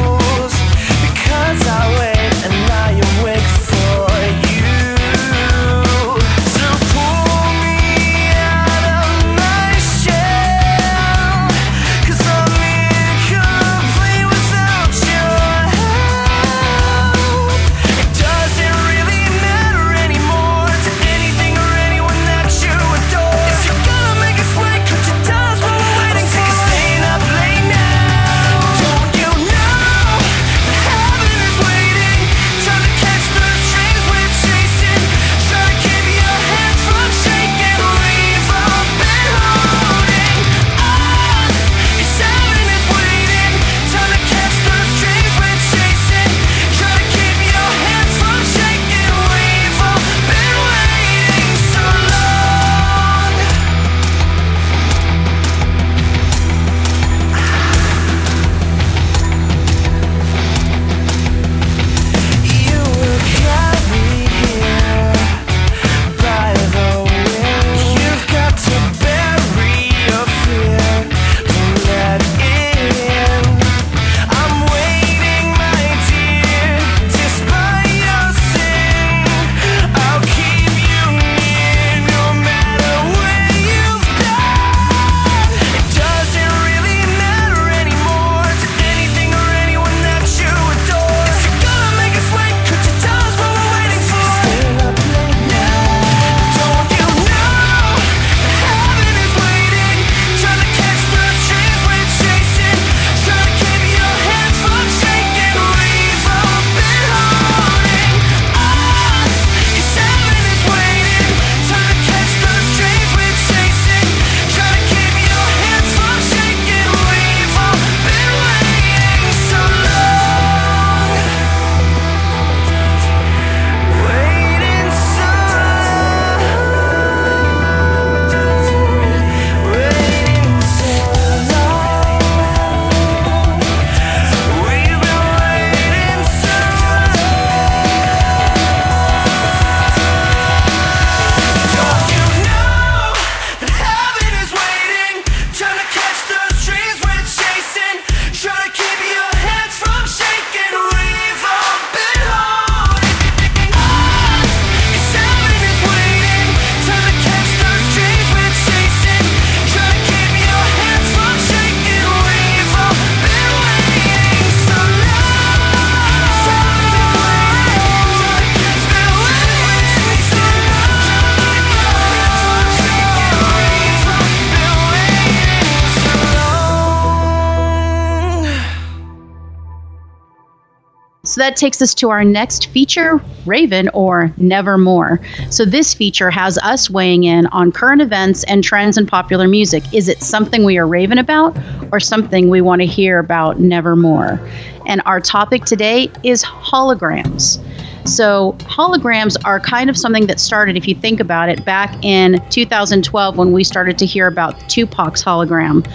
That takes us to our next feature, Raven or Nevermore. So this feature has us weighing in on current events and trends in popular music. Is it something we are raving about or something we want to hear about Nevermore? And our topic today is holograms. So, holograms are kind of something that started, if you think about it, back in 2012 when we started to hear about Tupac's hologram.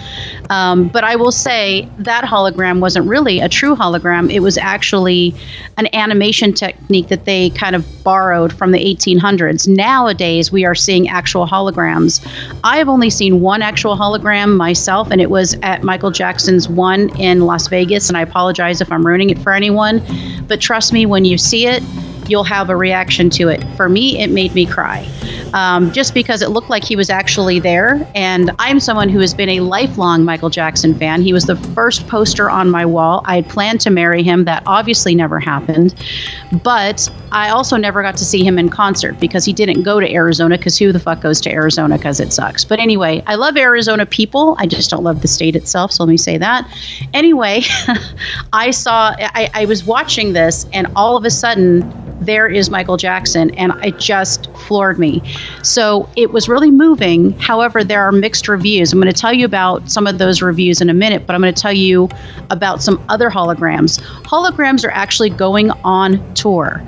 Um, but I will say that hologram wasn't really a true hologram. It was actually an animation technique that they kind of borrowed from the 1800s. Nowadays, we are seeing actual holograms. I have only seen one actual hologram myself, and it was at Michael Jackson's one in Las Vegas. And I apologize if I'm ruining it for anyone. But trust me, when you see it, you'll have a reaction to it. For me, it made me cry um, just because it looked like he was actually there. And I'm someone who has been a lifelong Michael Jackson fan. He was the first poster on my wall. I had planned to marry him. That obviously never happened. But I also never got to see him in concert because he didn't go to Arizona because who the fuck goes to Arizona because it sucks. But anyway, I love Arizona people. I just don't love the state itself. So let me say that. Anyway, I saw, I, I was watching this and all of a sudden, there is Michael Jackson, and it just floored me. So it was really moving. However, there are mixed reviews. I'm going to tell you about some of those reviews in a minute, but I'm going to tell you about some other holograms. Holograms are actually going on tour.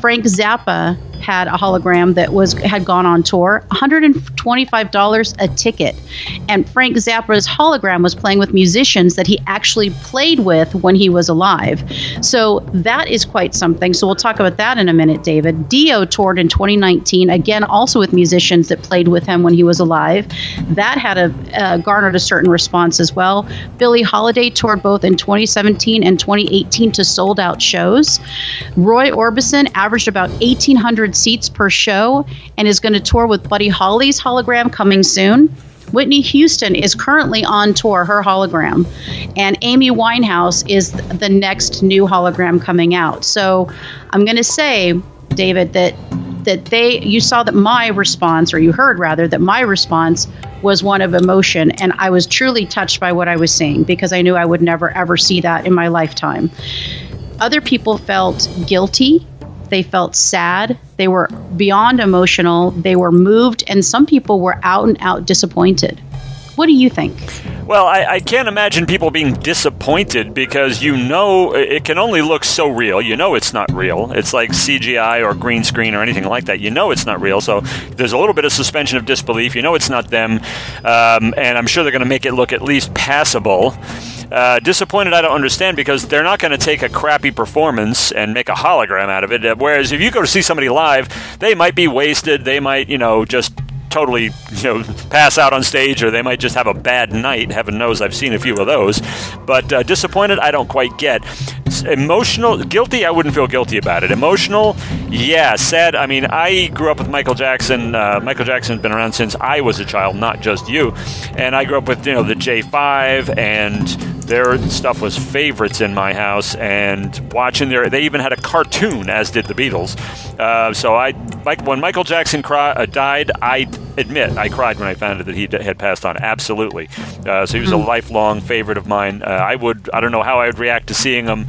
Frank Zappa had a hologram that was had gone on tour, $125 a ticket. And Frank Zappa's hologram was playing with musicians that he actually played with when he was alive. So that is quite something. So we'll talk about that in a minute, David. Dio toured in 2019, again also with musicians that played with him when he was alive. That had a uh, garnered a certain response as well. Billie Holiday toured both in 2017 and 2018 to sold out shows. Roy Orbison averaged about 1,800 seats per show and is going to tour with Buddy Holly's hologram coming soon. Whitney Houston is currently on tour, her hologram, and Amy Winehouse is the next new hologram coming out. So I'm going to say, David, that that they you saw that my response, or you heard rather, that my response was one of emotion, and I was truly touched by what I was seeing because I knew I would never ever see that in my lifetime. Other people felt guilty they felt sad. They were beyond emotional. They were moved, and some people were out and out disappointed. What do you think? Well, I, I can't imagine people being disappointed because you know it can only look so real. You know it's not real. It's like CGI or green screen or anything like that. You know it's not real. So there's a little bit of suspension of disbelief. You know it's not them. Um, and I'm sure they're going to make it look at least passable. Uh, disappointed, I don't understand because they're not going to take a crappy performance and make a hologram out of it. Whereas if you go to see somebody live, they might be wasted. They might, you know, just totally, you know, pass out on stage, or they might just have a bad night. Heaven knows, I've seen a few of those. But uh, disappointed, I don't quite get. Emotional, guilty, I wouldn't feel guilty about it. Emotional, yeah. Sad. I mean, I grew up with Michael Jackson. Uh, Michael Jackson's been around since I was a child, not just you. And I grew up with, you know, the J5 and their stuff was favorites in my house and watching their they even had a cartoon as did the beatles. Uh, so i like when michael jackson cry, uh, died i admit i cried when i found out that he d- had passed on absolutely. Uh, so he was a lifelong favorite of mine. Uh, i would i don't know how i would react to seeing him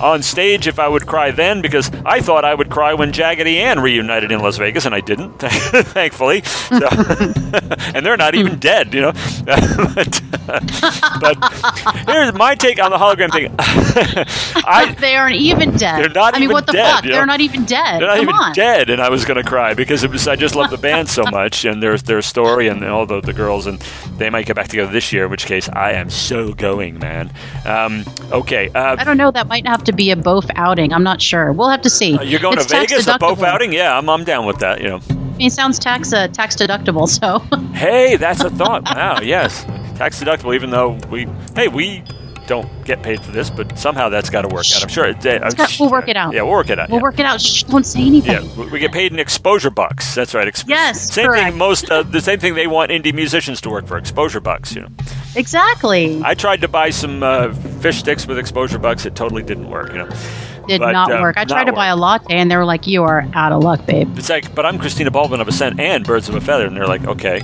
on stage if I would cry then because I thought I would cry when Jaggedy Ann reunited in Las Vegas and I didn't, thankfully. So, and they're not even dead, you know. but, but here's my take on the hologram thing. I, they aren't even dead. They're not I mean, what the dead, fuck? you know? They're not even dead. they're not Come even on. dead, and I was going to cry because it was I just love the band so much and their their story and all the, the girls and they might get back together this year, in which case I am so going, man. Um, okay, uh, I don't know. That might have to be a both outing. I'm not sure. We'll have to see. Uh, you're going It's to Vegas, a both outing? Yeah, I'm, I'm down with that. You know, it sounds tax uh, tax deductible. So hey, that's a thought. Wow, yes, tax deductible. Even though we, hey, we don't get paid for this, but somehow that's got to work out. I'm sure. It, uh, got- we'll work it out. Yeah, we'll work it out. we'll yeah. work it out. Shh, don't say anything. Yeah, we- get paid in exposure bucks. That's right. Ex- Yes, same correct. thing. Most uh, the same thing they want indie musicians to work for exposure bucks. You know, Exactly. I tried to buy some uh, fish sticks with exposure bucks. It totally didn't work. You know, Did but, not um, work. I tried to buy a latte, and they were like, "You are out of luck, babe." it's like, but I'm Christina Baldwin of Ascent and Birds of a Feather, and they're like, okay,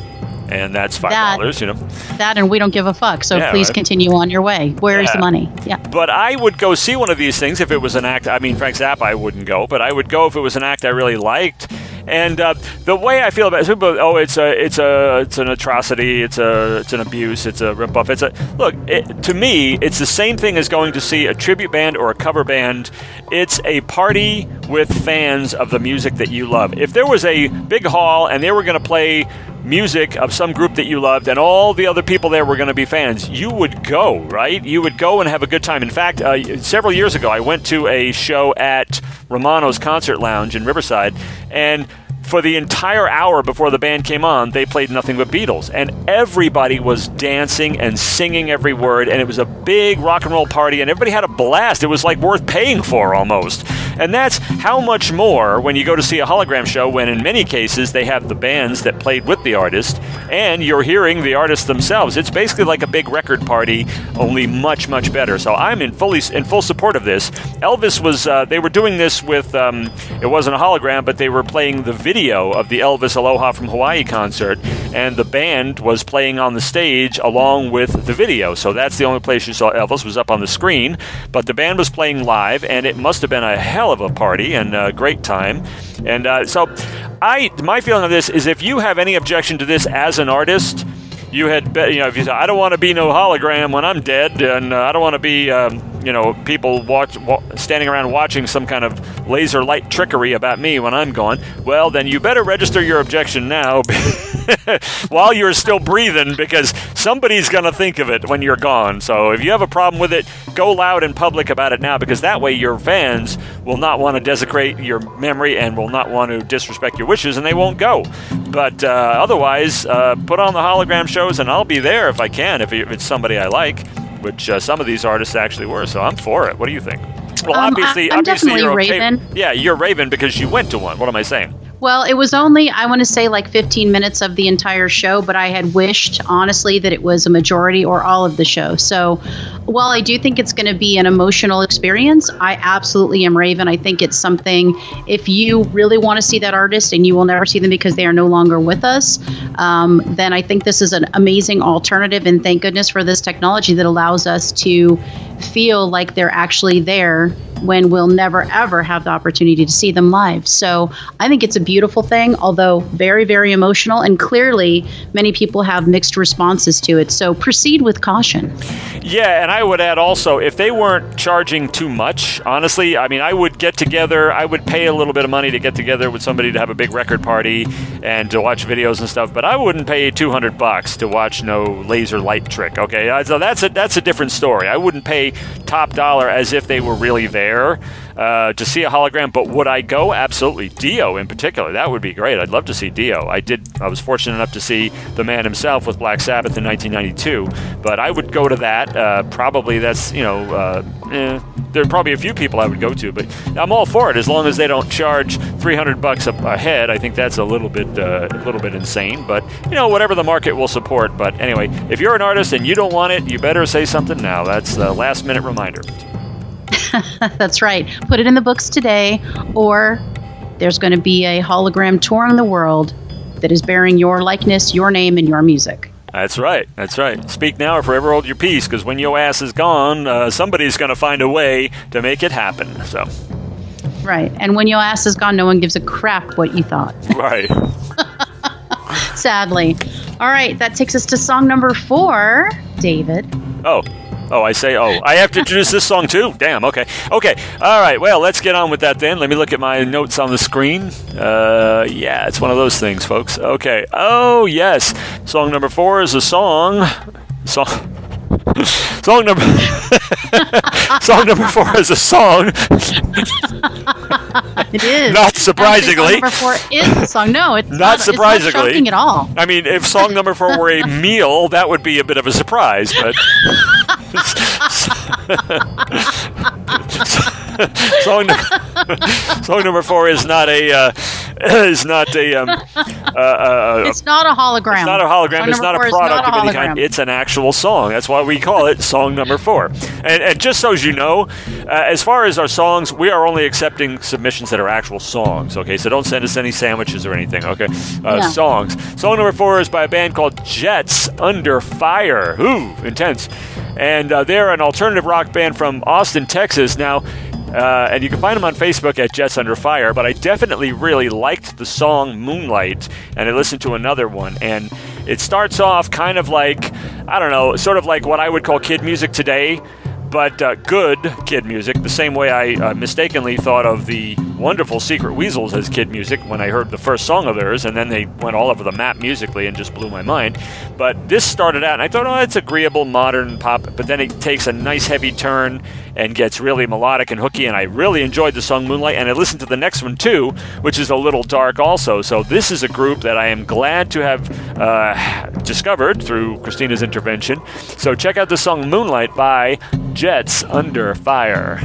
and that's five That- dollars. You know, That and we don't give a fuck. So Yeah, please right. continue on your way. Where is Yeah. the money? Yeah. but I would go see one of these things if it was an act. I mean, Frank Zappa, I wouldn't go, but I would go if it was an act I really liked. And uh, the way I feel about it, oh, it's a, it's a, it's an atrocity, it's a, it's an abuse, it's a ripoff. It's a look. It, to me, it's the same thing as going to see a tribute band or a cover band. It's a party with fans of the music that you love. If there was a big hall and they were going to play music of some group that you loved and all the other people there were going to be fans, you would go, right? You would go and have a good time. In fact, uh, several years ago, I went to a show at Romano's Concert Lounge in Riverside, and for the entire hour before the band came on, they played nothing but Beatles. And everybody was dancing and singing every word, and it was a big rock and roll party, and everybody had a blast. It was like worth paying for almost. And that's how much more when you go to see a hologram show, when in many cases they have the bands that played with the artist, and you're hearing the artists themselves. It's basically like a big record party, only much, much better. So I'm in fully in full support of this. Elvis was uh, they were doing this with um, it wasn't a hologram, but they were playing the video of the Elvis Aloha from Hawaii concert, and the band was playing on the stage along with the video. So that's the only place you saw Elvis was up on the screen, but the band was playing live, and it must have been a hell of a party and a great time. And uh, so, I my feeling of this is if you have any objection to this as an artist you had bet you know if you say I don't want to be no hologram when I'm dead and uh, I don't want to be um, you know people watch wa- standing around watching some kind of laser light trickery about me when I'm gone. Well then you better register your objection now while you're still breathing because somebody's going to think of it when you're gone. So if you have a problem with it go loud in public about it now because that way your fans will not want to desecrate your memory and will not want to disrespect your wishes and they won't go. But uh, otherwise uh, put on the hologram shows and I'll be there if I can if it's somebody I like which uh, some of these artists actually were so I'm for it what do you think well Um, obviously I'm obviously definitely you're okay. Raven. yeah you're Raven because you went to one what am I saying Well, it was only, I want to say, like 15 minutes of the entire show, but I had wished, honestly, that it was a majority or all of the show. So while I do think it's going to be an emotional experience, I absolutely am Raven. I think it's something, if you really want to see that artist and you will never see them because they are no longer with us, um, then I think this is an amazing alternative. And thank goodness for this technology that allows us to feel like they're actually there when we'll never ever have the opportunity to see them live. So I think it's a beautiful thing, although very, very emotional. And clearly, many people have mixed responses to it. So proceed with caution. Yeah, and I would add also, if they weren't charging too much, honestly, I mean, I would get together, I would pay a little bit of money to get together with somebody to have a big record party and to watch videos and stuff, but I wouldn't pay 200 bucks to watch no laser light trick, okay? Uh, So that's a, that's a different story. I wouldn't pay top dollar as if they were really there uh, to see a hologram, but would I go? Absolutely. Dio in particular, that would be great. I'd love to see Dio. I did, I was fortunate enough to see the man himself with Black Sabbath in 1992, but I would go to that. Uh, probably that's, you know, uh, eh, there are probably a few people I would go to, but I'm all for it as long as they don't charge 300 bucks a, a head. I think that's a little bit uh, a little bit insane, but you know whatever the market will support. But anyway, if you're an artist and you don't want it, you better say something now. That's the last minute reminder. That's right. Put it in the books today, or there's going to be a hologram touring the world that is bearing your likeness, your name, and your music. That's right. That's right. Speak now or forever hold your peace, because when your ass is gone, uh, somebody's going to find a way to make it happen. So, Right. And when your ass is gone, no one gives a crap what you thought. right. Sadly. All right. That takes us to song number four, David. Oh. Oh, I say, oh, I have to introduce this song too? Damn, okay. Okay, all right, well, let's get on with that then. Let me look at my notes on the screen. Uh, yeah, it's one of those things, folks. Okay, oh, yes. Song number four is a song. Song. Song number song number four is a song. It is. Not surprisingly. Song number four is the song. No, it's Not not, surprisingly. It's not at all. I mean, if song number four were a meal, that would be a bit of a surprise. But song, num- song number four is not a uh, is not a. Um, uh, uh, It's not a hologram. it's not a hologram. Song It's not a product not of any kind. It's an actual song. That's why we call it song number four. And, and just so as you know, uh, as far as our songs, we are only accepting submissions that are actual songs. Okay, so don't send us any sandwiches or anything. Okay, uh, songs. Song number four is by a band called Jets Under Fire. Ooh, intense. And uh, they're an alternative rock band from Austin, Texas. Now. Uh, and you can find them on Facebook at Jets Under Fire. But I definitely really liked the song Moonlight, and I listened to another one, and it starts off kind of like I don't know, sort of like what I would call kid music today, but uh, good kid music. The same way I uh, mistakenly thought of the wonderful Secret Weasels as kid music when I heard the first song of theirs, and then they went all over the map musically and just blew my mind. But this started out, and I thought, oh, it's agreeable modern pop, but then it takes a nice heavy turn and gets really melodic and hooky, and I really enjoyed the song Moonlight, and I listened to the next one too, which is a little dark also. So this is a group that I am glad to have uh, discovered through Christina's intervention. So check out the song Moonlight by Jets Under Fire.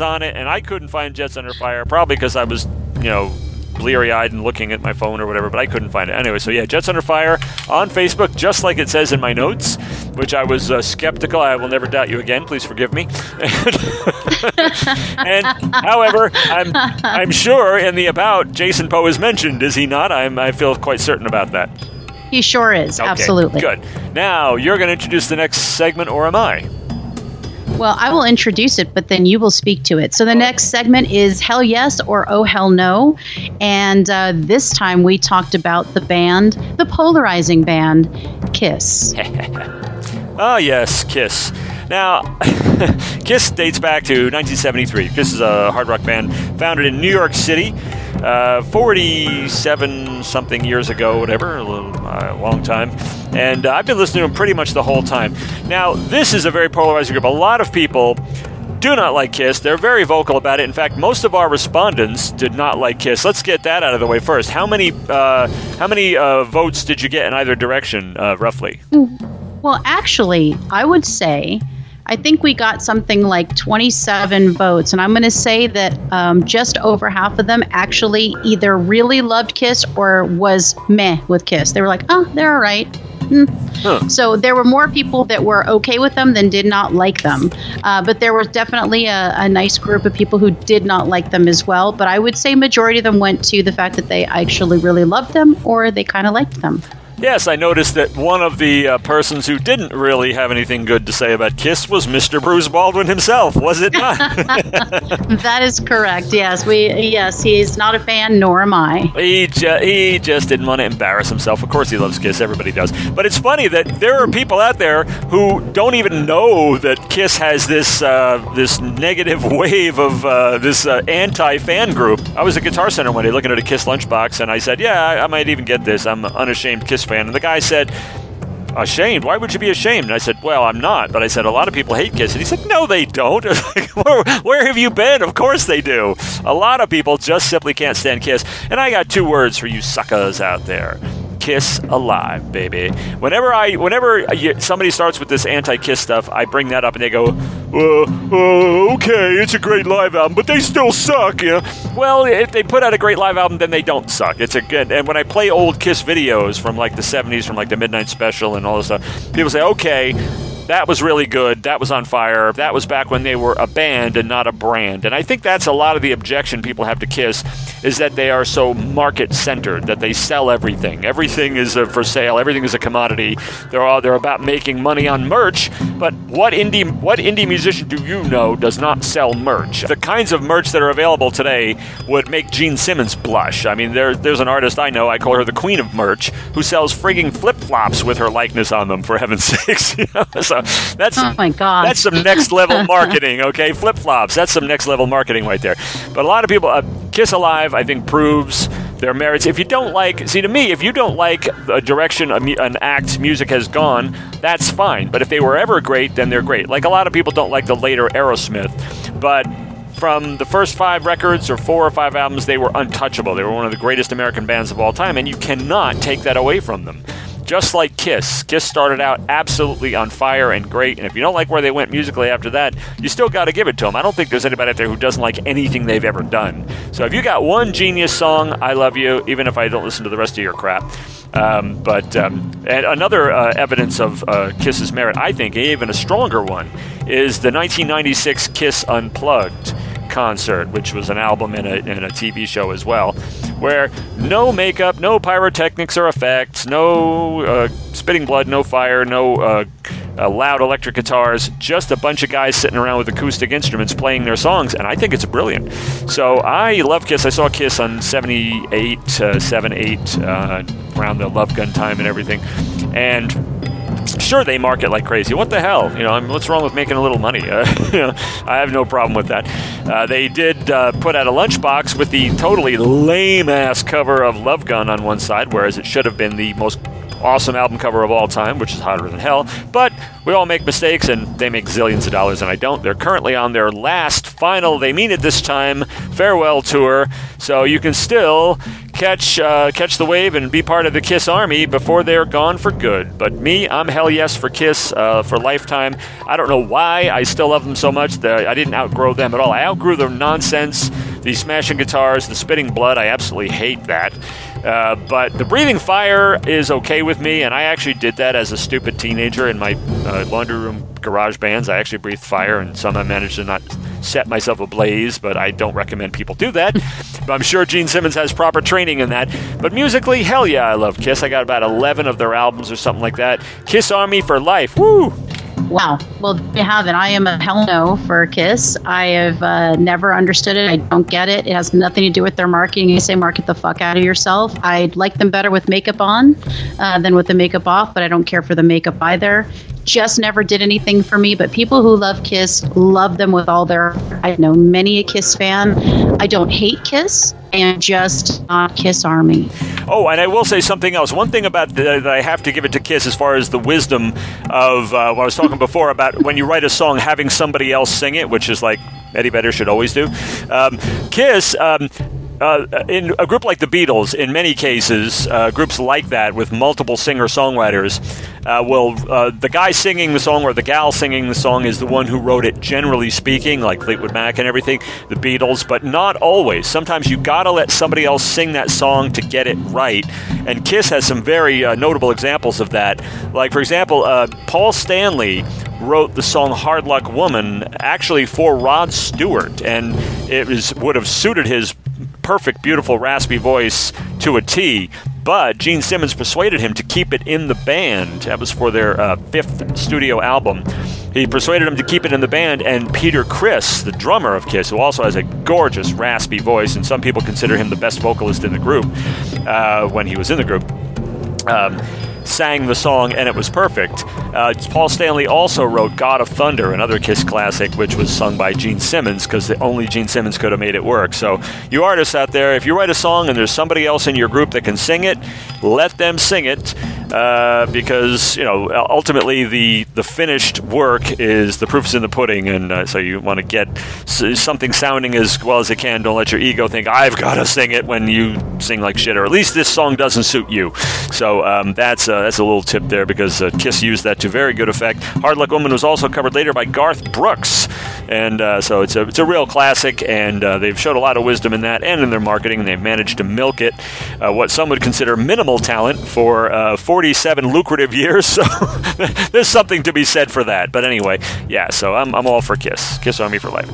On it, and I couldn't find Jets Under Fire, probably because I was, you know, bleary eyed and looking at my phone or whatever, but I couldn't find it. Anyway, so yeah, Jets Under Fire on Facebook, just like it says in my notes, which I was uh, skeptical. I will never doubt you again. Please forgive me. and however, I'm I'm sure in the about Jason Poe is mentioned, is he not? I'm I feel quite certain about that. He sure is. Okay, Absolutely. Good. Now you're going to introduce the next segment, or am I? Well, I will introduce it, but then you will speak to it. So the next segment is Hell Yes or Oh Hell No. And uh, this time we talked about the band, the polarizing band, Kiss. Oh, yes, Kiss. Now, Kiss dates back to 1973. Kiss is a hard rock band founded in New York City uh, 47 something years ago, whatever, a little, uh, long time. And uh, I've been listening to them pretty much the whole time. Now, this is a very polarizing group. A lot of people do not like Kiss. They're very vocal about it. In fact, most of our respondents did not like Kiss. Let's get that out of the way first. How many uh, how many uh, votes did you get in either direction, uh, roughly? Well, actually, I would say, I think we got something like 27 votes, and I'm going to say that um, just over half of them actually either really loved Kiss or was meh with Kiss. They were like, oh, they're all right. Hmm. Huh. So there were more people that were okay with them than did not like them. Uh, but there was definitely a, a nice group of people who did not like them as well. But I would say majority of them went to the fact that they actually really loved them or they kind of liked them. Yes, I noticed that one of the uh, persons who didn't really have anything good to say about Kiss was Mr. Bruce Baldwin himself, was it not? That is correct. Yes, we yes he's not a fan, nor am I. he, ju- he just didn't want to embarrass himself. Of course, he loves Kiss. Everybody does. But it's funny that there are people out there who don't even know that Kiss has this uh, this negative wave of uh, this uh, anti-fan group. I was at Guitar Center one day looking at a Kiss lunchbox, and I said, "Yeah, I, I might even get this. I'm unashamed Kiss fan." And the guy said. Ashamed? Why would you be ashamed? And I said, Well, I'm not. But I said, A lot of people hate Kiss. And he said, No, they don't. where, where have you been? Of course they do. A lot of people just simply can't stand Kiss. And I got two words for you suckers out there. Kiss alive, baby. Whenever I, whenever somebody starts with this anti-Kiss stuff, I bring that up and they go, uh, uh, "Okay, it's a great live album, but they still suck." Yeah. Well, if they put out a great live album, then they don't suck. It's a good. And when I play old Kiss videos from like the '70s, from like the Midnight Special and all this stuff, people say, "Okay." That was really good. That was on fire. That was back when they were a band and not a brand. And I think that's a lot of the objection people have to Kiss is that they are so market centered, that they sell everything. Everything is for sale. Everything is a commodity. They're all they're about making money on merch. But what indie what indie musician do you know does not sell merch? The kinds of merch that are available today would make Gene Simmons blush. I mean, there, there's an artist I know. I call her the queen of merch, who sells frigging flip flops with her likeness on them. For heaven's sakes, so that's Oh my God. that's some next level marketing, okay? Flip flops. That's some next level marketing right there. But a lot of people, uh, Kiss Alive, I think, proves their merits. If you don't like, see, to me, if you don't like a direction an act's music has gone, that's fine. But if they were ever great, then they're great. Like a lot of people don't like the later Aerosmith, but from the first five records or four or five albums, they were untouchable. They were one of the greatest American bands of all time, and you cannot take that away from them. Just like Kiss. Kiss started out absolutely on fire and great, and if you don't like where they went musically after that, you still got to give it to them. I don't think there's anybody out there who doesn't like anything they've ever done. So if you got one genius song, I love you, even if I don't listen to the rest of your crap. Um, but um, another uh, evidence of uh, Kiss's merit, I think, even a stronger one, is the 1996 Kiss Unplugged concert, which was an album and a, and a TV show as well, where no makeup, no pyrotechnics or effects, no uh, spitting blood, no fire, no uh, uh, loud electric guitars, just a bunch of guys sitting around with acoustic instruments playing their songs, and I think it's brilliant. So I love Kiss. I saw Kiss on 78, uh, 7, 8, uh, around the Love Gun time and everything. And sure they market like crazy. What the hell? You know, I what's wrong with making a little money? Uh, you know, I have no problem with that. Uh, they did uh, put out a lunchbox with the totally lame ass cover of Love Gun on one side, whereas it should have been the most awesome album cover of all time, which is Hotter Than Hell. But we all make mistakes, and they make zillions of dollars, and I don't. They're currently on their last, final, they mean it this time, farewell tour. So you can still catch uh, catch the wave and be part of the Kiss Army before they're gone for good. But me, I'm hell yes for Kiss uh, for lifetime. I don't know why I still love them so much. I didn't outgrow them at all. I outgrew their nonsense, the smashing guitars, the spitting blood. I absolutely hate that. Uh, but the breathing fire is okay with me, and I actually did that as a stupid teenager in my uh, laundry room garage bands. I actually breathed fire, and somehow managed to not set myself ablaze. But I don't recommend people do that. but I'm sure Gene Simmons has proper training in that. But musically, hell yeah, I love Kiss. I got about 11 of their albums or something like that. Kiss Army for life. Woo! Wow. Well, you have it. I am a hell no for Kiss. I have uh, never understood it. I don't get it. It has nothing to do with their marketing. You say market the fuck out of yourself. I like them better with makeup on uh, than with the makeup off, but I don't care for the makeup either. Just never did anything for me. But people who love Kiss love them with all their. I've known many a Kiss fan. I don't hate Kiss. Am just not Kiss Army. Oh, and I will say something else. One thing about the, that I have to give it to Kiss as far as the wisdom of uh, what I was talking before about when you write a song, having somebody else sing it, which is like Eddie Vedder should always do. Um, Kiss. Um, uh, in a group like the Beatles, in many cases, uh, groups like that with multiple singer-songwriters, uh, will uh, the guy singing the song or the gal singing the song is the one who wrote it. Generally speaking, like Fleetwood Mac and everything, the Beatles, but not always. Sometimes you gotta let somebody else sing that song to get it right. And Kiss has some very uh, notable examples of that. Like for example, uh, Paul Stanley wrote the song "Hard Luck Woman" actually for Rod Stewart, and it was would have suited his perfect, beautiful, raspy voice to a T. But Gene Simmons persuaded him to keep it in the band. That was for their uh, fifth studio album. He persuaded him to keep it in the band, and Peter Criss, the drummer of Kiss, who also has a gorgeous, raspy voice, and some people consider him the best vocalist in the group uh, when he was in the group. Um, sang the song and it was perfect. Uh, Paul Stanley also wrote God of Thunder, another Kiss classic, which was sung by Gene Simmons because the only Gene Simmons could have made it work. So, you artists out there, if you write a song and there's somebody else in your group that can sing it, let them sing it. Uh, because you know ultimately the the finished work is the proof's in the pudding, and uh, so you want to get something sounding as well as it can. Don't let your ego think I've got to sing it when you sing like shit, or at least this song doesn't suit you. So um, that's uh, that's a little tip there because uh, Kiss used that to very good effect. Hard Luck Woman was also covered later by Garth Brooks, and uh, so it's a it's a real classic, and uh, they've showed a lot of wisdom in that and in their marketing, and they've managed to milk it. Uh, what some would consider minimal talent for uh, 47 lucrative years. So there's something to be said for that. But anyway, yeah. So I'm I'm all for Kiss. Kiss Army for life.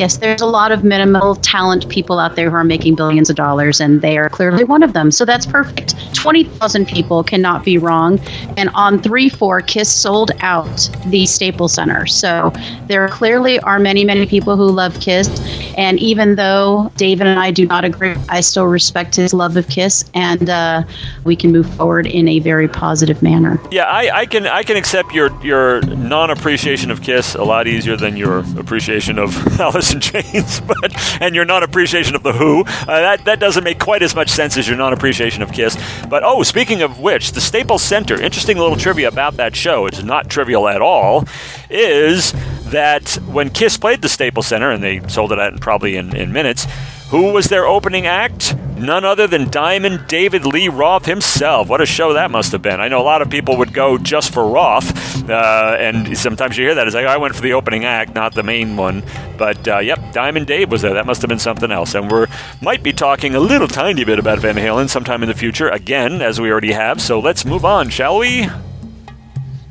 Yes, there's a lot of minimal talent people out there who are making billions of dollars, and they are clearly one of them. So that's perfect. 20,000 people cannot be wrong. And on 3 4, Kiss sold out the Staples Center. So there clearly are many, many people who love Kiss. And even though David and I do not agree, I still respect his love of Kiss, and uh, we can move forward in a very positive manner. Yeah, I, I can I can accept your your non appreciation of Kiss a lot easier than your appreciation of Alice in Chains, but and your non appreciation of the Who. Uh, that that doesn't make quite as much sense as your non appreciation of Kiss. But oh, speaking of which, the Staples Center. Interesting little trivia about that show. It's not trivial at all. Is that when Kiss played the Staples Center and they sold it out probably in, in minutes. Who was their opening act? None other than Diamond David Lee Roth himself. What a show that must have been. I know a lot of people would go just for Roth, uh, and sometimes you hear that. It's like, I went for the opening act, not the main one. But uh, yep, Diamond Dave was there. That must have been something else. And we might be talking a little tiny bit about Van Halen sometime in the future, again, as we already have. So let's move on, shall we?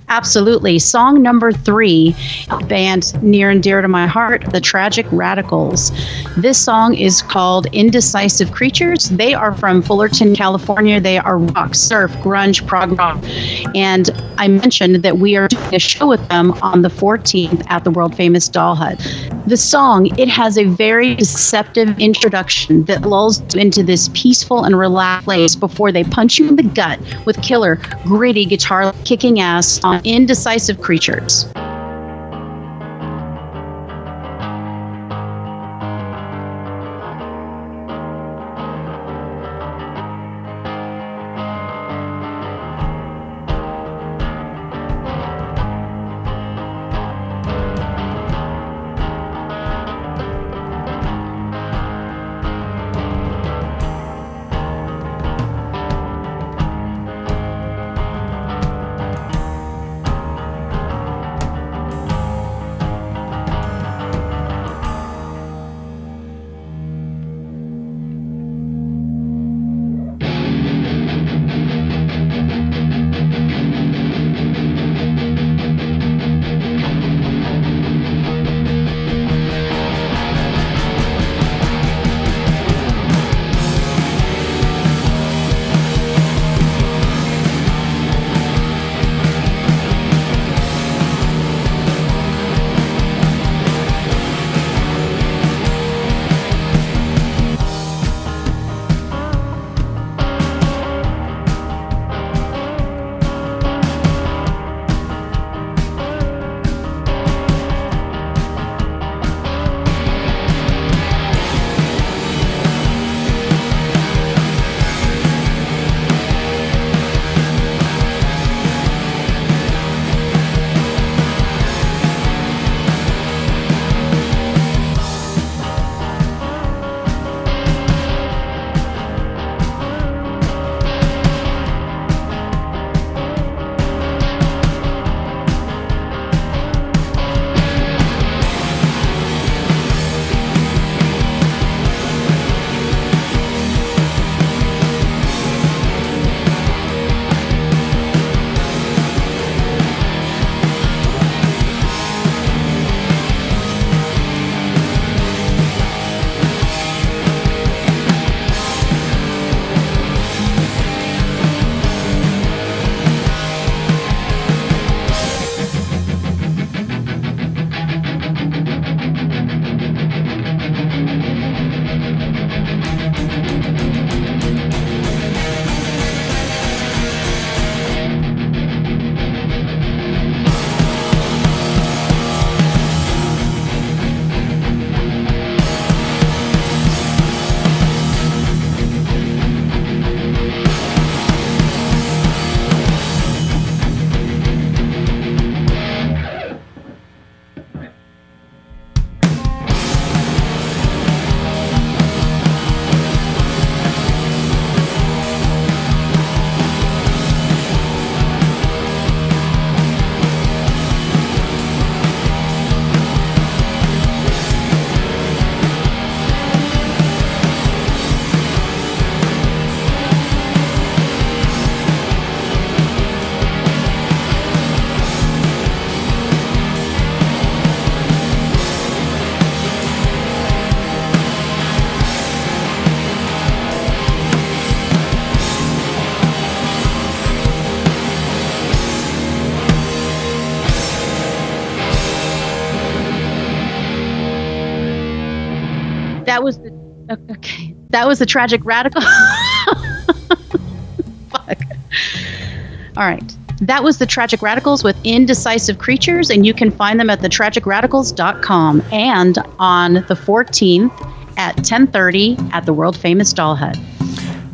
Absolutely. Song number three, band near and dear to my heart, The Tragic Radicals. This song is called Indecisive Creatures. They are from Fullerton, California. They are rock, surf, grunge, prog rock. And I mentioned that we are doing a show with them on the 14th at the world famous Doll Hut. The song, it has a very deceptive introduction that lulls you into this peaceful and relaxed place before they punch you in the gut with killer, gritty guitar kicking ass on indecisive creatures. Was the tragic radical. Fuck. All right. That was the Tragic Radicals with Indecisive Creatures, and you can find them at thetragicradicals.com and on the 14th at 10:30 at the world famous Doll Hut.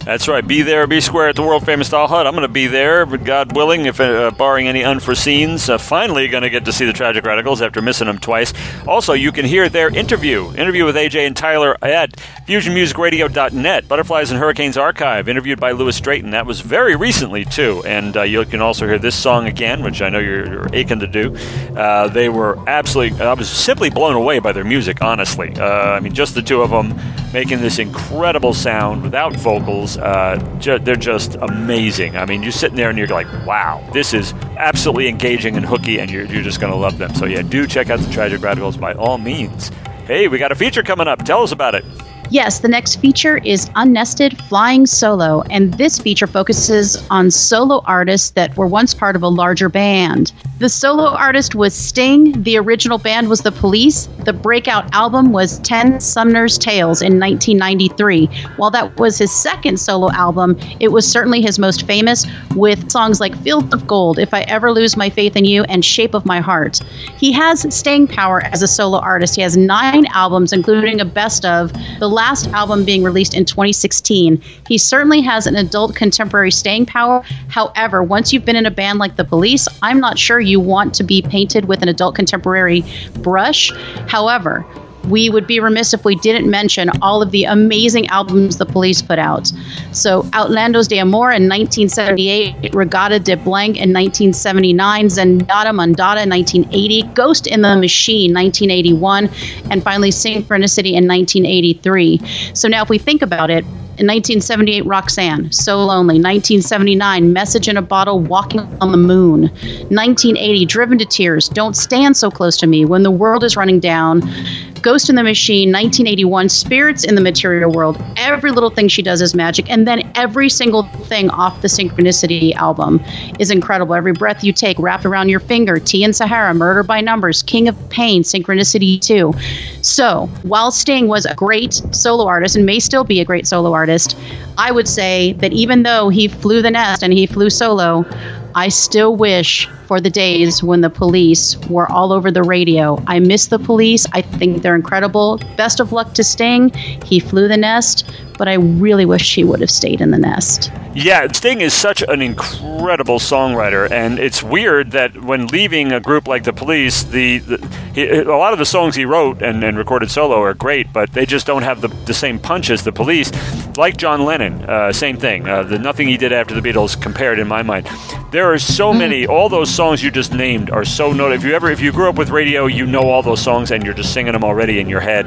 That's right. Be there, be square at the world famous Doll Hut. I'm going to be there, but God willing, if uh, barring any unforeseens. Uh, finally, going to get to see the Tragic Radicals after missing them twice. Also, you can hear their interview, interview with AJ and Tyler at FusionMusicRadio.net, Butterflies and Hurricanes Archive, interviewed by Lewis Drayton. That was very recently too, and uh, you can also hear this song again, which I know you're, you're aching to do. Uh, they were absolutely. I was simply blown away by their music. Honestly, uh, I mean, just the two of them making this incredible sound without vocals. Uh, ju- they're just amazing. I mean, you're sitting there and you're like, wow, this is absolutely engaging and hooky, and you're, you're just going to love them. So, yeah, do check out the Tragic Radicals by all means. Hey, we got a feature coming up. Tell us about it. Yes, the next feature is Unnested Flying Solo, and this feature focuses on solo artists that were once part of a larger band. The solo artist was Sting, the original band was The Police, the breakout album was Ten Sumner's Tales in 1993. While that was his second solo album, it was certainly his most famous, with songs like Field of Gold, If I Ever Lose My Faith in You, and Shape of My Heart. He has staying power as a solo artist. He has nine albums, including a best of. The last album being released in 2016. He certainly has an adult contemporary staying power. However, once you've been in a band like The Police, I'm not sure you want to be painted with an adult contemporary brush. However, we would be remiss if we didn't mention all of the amazing albums the police put out. So, Outlandos d'Amour in 1978, Reggatta de Blanc in 1979, Zenyatta Mondatta in 1980, Ghost in the Machine 1981, and finally Synchronicity in 1983. So, now if we think about it, in 1978, Roxanne, So Lonely. 1979, Message in a Bottle, Walking on the Moon. 1980, Driven to Tears, Don't Stand So Close to Me, When the World is Running Down. Ghost in the Machine, 1981, Spirits in the Material World. Every little thing she does is magic. And then every single thing off the Synchronicity album is incredible. Every breath you take, wrapped around your finger, Tea and Sahara, Murder by Numbers, King of Pain, Synchronicity 2. So, while Sting was a great solo artist and may still be a great solo artist, I would say that even though he flew the nest and he flew solo, I still wish for the days when the police were all over the radio. I miss the police. I think they're incredible. Best of luck to Sting. He flew the nest, but I really wish he would have stayed in the nest. Yeah, Sting is such an incredible songwriter, and it's weird that when leaving a group like the Police, the, the he, a lot of the songs he wrote and, and recorded solo are great, but they just don't have the, the same punch as the Police. Like John Lennon, uh, same thing. Uh, the nothing he did after the Beatles compared in my mind. There are so many. All those songs you just named are so noted. If you ever, if you grew up with radio, you know all those songs, and you're just singing them already in your head,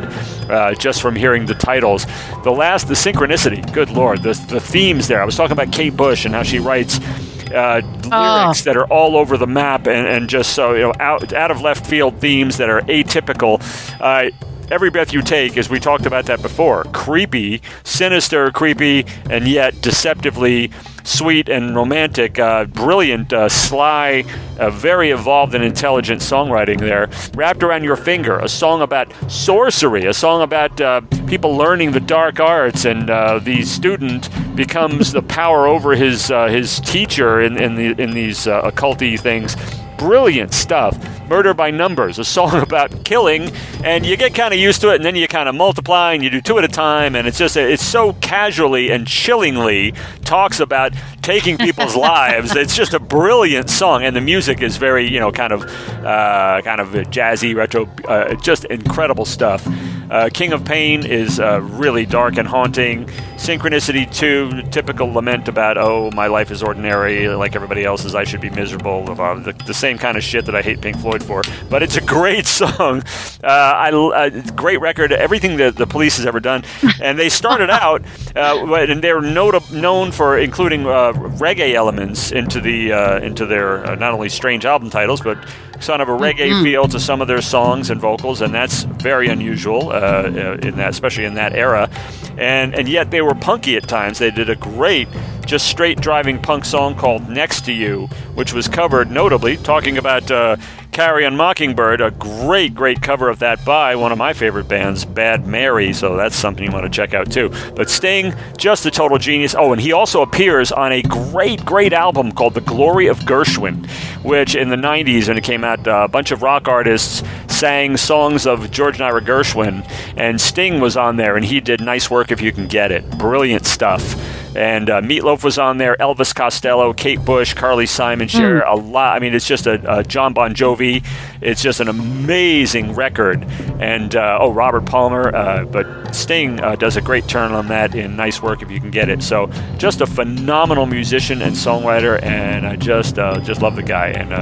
uh, just from hearing the titles. The last, the synchronicity. Good lord, the the themes there. I was talking about Kate Bush and how she writes. Uh, lyrics that are all over the map and, and just so you know out out of left field themes that are atypical. Uh, Every breath you take, as we talked about that before, creepy, sinister, creepy, and yet deceptively sweet and romantic. Uh, brilliant, uh, sly, uh, very evolved and intelligent songwriting there. Wrapped around your finger, a song about sorcery, a song about uh, people learning the dark arts, and uh, the student becomes the power over his uh, his teacher in in, the, in these occulty things. Brilliant stuff. Murder by Numbers, a song about killing, and you get kind of used to it, and then you kind of multiply, and you do two at a time, and it's just it's so casually and chillingly talks about taking people's lives. It's just a brilliant song, and the music is very you know kind of uh, kind of jazzy, retro, uh, just incredible stuff. Uh, King of Pain is uh, really dark and haunting. Synchronicity 2, typical lament about, oh, my life is ordinary, like everybody else's, I should be miserable. Uh, the, the same kind of shit that I hate Pink Floyd for. But it's a great song. Uh, I, uh, great record, everything that the police has ever done. And they started out, uh, and they're not- known for including uh, reggae elements into, the, uh, into their uh, not only strange album titles, but kind of a reggae feel to some of their songs and vocals, and that's very unusual uh, in that, especially in that era. And and yet they were punky at times. They did a great, just straight driving punk song called "Next to You," which was covered notably talking about. Uh, Carry on Mockingbird, a great, great cover of that by one of my favorite bands, Bad Mary. So that's something you want to check out too. But Sting, just a total genius. Oh, and he also appears on a great, great album called The Glory of Gershwin, which in the 90s, when it came out, uh, a bunch of rock artists sang songs of George and Ira Gershwin, and Sting was on there, and he did nice work if you can get it. Brilliant stuff. And uh, Meatloaf was on there, Elvis Costello, Kate Bush, Carly Simon share a lot. I mean, it's just a, a Jon Bon Jovi. It's just an amazing record. And uh, oh, Robert Palmer, uh, but Sting uh, does a great turn on that in nice work if you can get it. So just a phenomenal musician and songwriter, and I just uh, just love the guy. And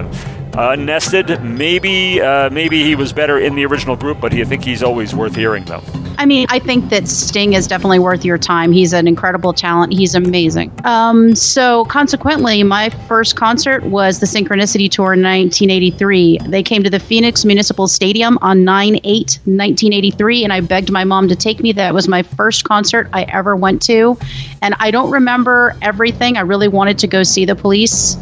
uh, uh, maybe uh, maybe he was better in the original group, but I think he's always worth hearing though. I mean, I think that Sting is definitely worth your time. He's an incredible talent. He's amazing. Um, so, consequently, my first concert was the Synchronicity Tour in 1983. They came to the Phoenix Municipal Stadium on 9 8, 1983, and I begged my mom to take me. That was my first concert I ever went to. And I don't remember everything. I really wanted to go see the police.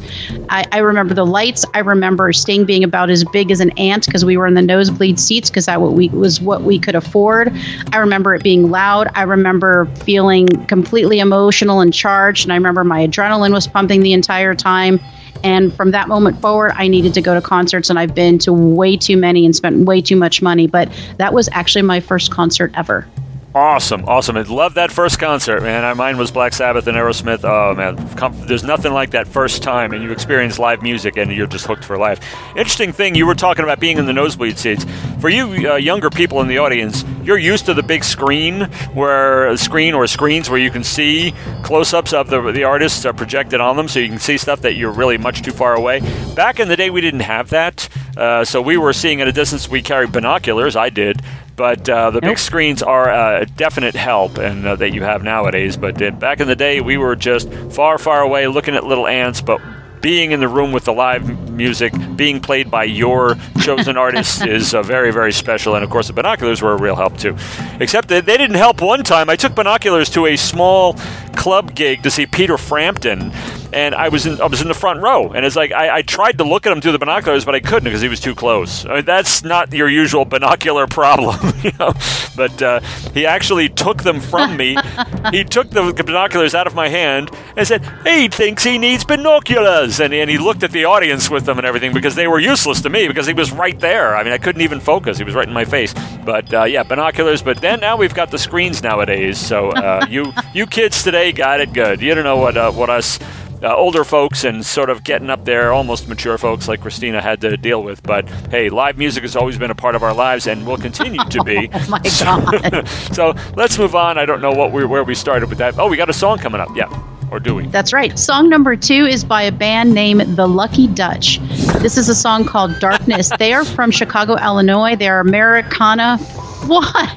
I, I remember the lights. I remember Sting being about as big as an ant because we were in the nosebleed seats because that what we, was what we could afford. I remember it being loud. I remember feeling completely emotional and charged. And I remember my adrenaline was pumping the entire time. And from that moment forward, I needed to go to concerts, and I've been to way too many and spent way too much money. But that was actually my first concert ever. Awesome, awesome. I love that first concert, man. Mine was Black Sabbath and Aerosmith. Oh man, there's nothing like that first time, and you experience live music, and you're just hooked for life. Interesting thing, you were talking about being in the nosebleed seats. For you uh, younger people in the audience, you're used to the big screen, where a screen or screens where you can see close-ups of the the artists are projected on them, so you can see stuff that you're really much too far away. Back in the day, we didn't have that, uh, so we were seeing at a distance. We carried binoculars. I did. But uh, the big screens are uh, a definite help, and uh, that you have nowadays. But uh, back in the day, we were just far, far away, looking at little ants. But being in the room with the live music being played by your chosen artist is uh, very, very special. And of course, the binoculars were a real help too. Except that they didn't help one time. I took binoculars to a small club gig to see Peter Frampton. And I was in I was in the front row, and it's like I, I tried to look at him through the binoculars, but I couldn't because he was too close. I mean, that's not your usual binocular problem, you know. But uh, he actually took them from me. he took the binoculars out of my hand and said, "He thinks he needs binoculars," and, and he looked at the audience with them and everything because they were useless to me because he was right there. I mean, I couldn't even focus; he was right in my face. But uh, yeah, binoculars. But then now we've got the screens nowadays, so uh, you you kids today got it good. You don't know what uh, what us uh, older folks and sort of getting up there, almost mature folks like Christina had to deal with. But hey, live music has always been a part of our lives and will continue to be. Oh my God. so let's move on. I don't know what we where we started with that. Oh, we got a song coming up. Yeah, or do we? That's right. Song number two is by a band named The Lucky Dutch. This is a song called Darkness. they are from Chicago, Illinois. They're Americana. What?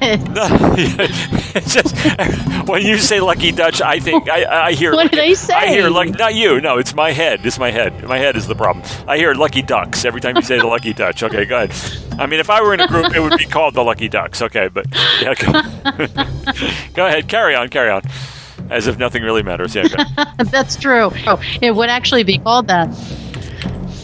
Just when you say Lucky Dutch, I think I, I hear. What did I say? I hear lucky. Not you. No, it's my head. It's my head. My head is the problem. I hear Lucky Ducks every time you say the Lucky Dutch. Okay, go ahead. I mean, if I were in a group, it would be called the Lucky Ducks. Okay, but yeah, go, go ahead. Carry on. Carry on. As if nothing really matters. Yeah. That's true. Oh, it would actually be called that.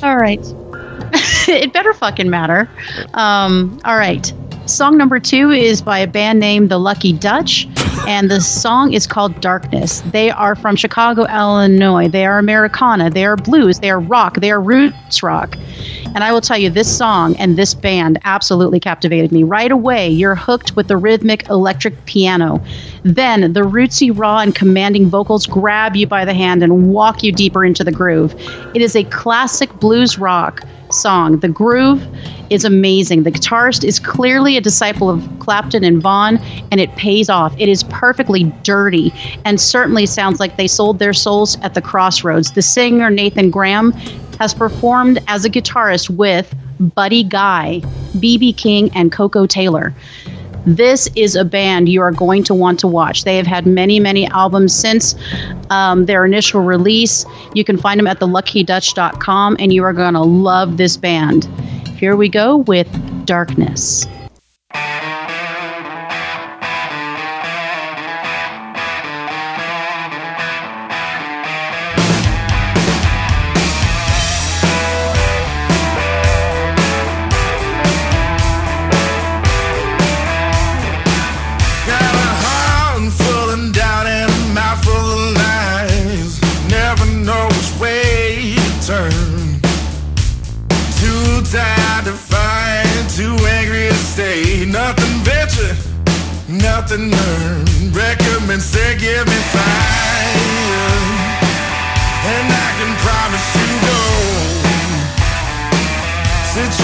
All right. it better fucking matter. Um, all right. Song number two is by a band named The Lucky Dutch, and the song is called Darkness. They are from Chicago, Illinois. They are Americana. They are blues. They are rock. They are roots rock. And I will tell you, this song and this band absolutely captivated me. Right away, you're hooked with the rhythmic electric piano. Then the rootsy, raw, and commanding vocals grab you by the hand and walk you deeper into the groove. It is a classic blues rock song. The groove is amazing. The guitarist is clearly a disciple of Clapton and Vaughn, and it pays off. It is perfectly dirty and certainly sounds like they sold their souls at the crossroads. The singer, Nathan Graham, has performed as a guitarist with Buddy Guy, B.B. King, and Koko Taylor. This is a band you are going to want to watch. They have had many, many albums since um, their initial release. You can find them at theluckydutch.com, and you are going to love this band. Here we go with Darkness. Darkness nothing learned. Recommend say give me fire, and I can promise you gold. Situation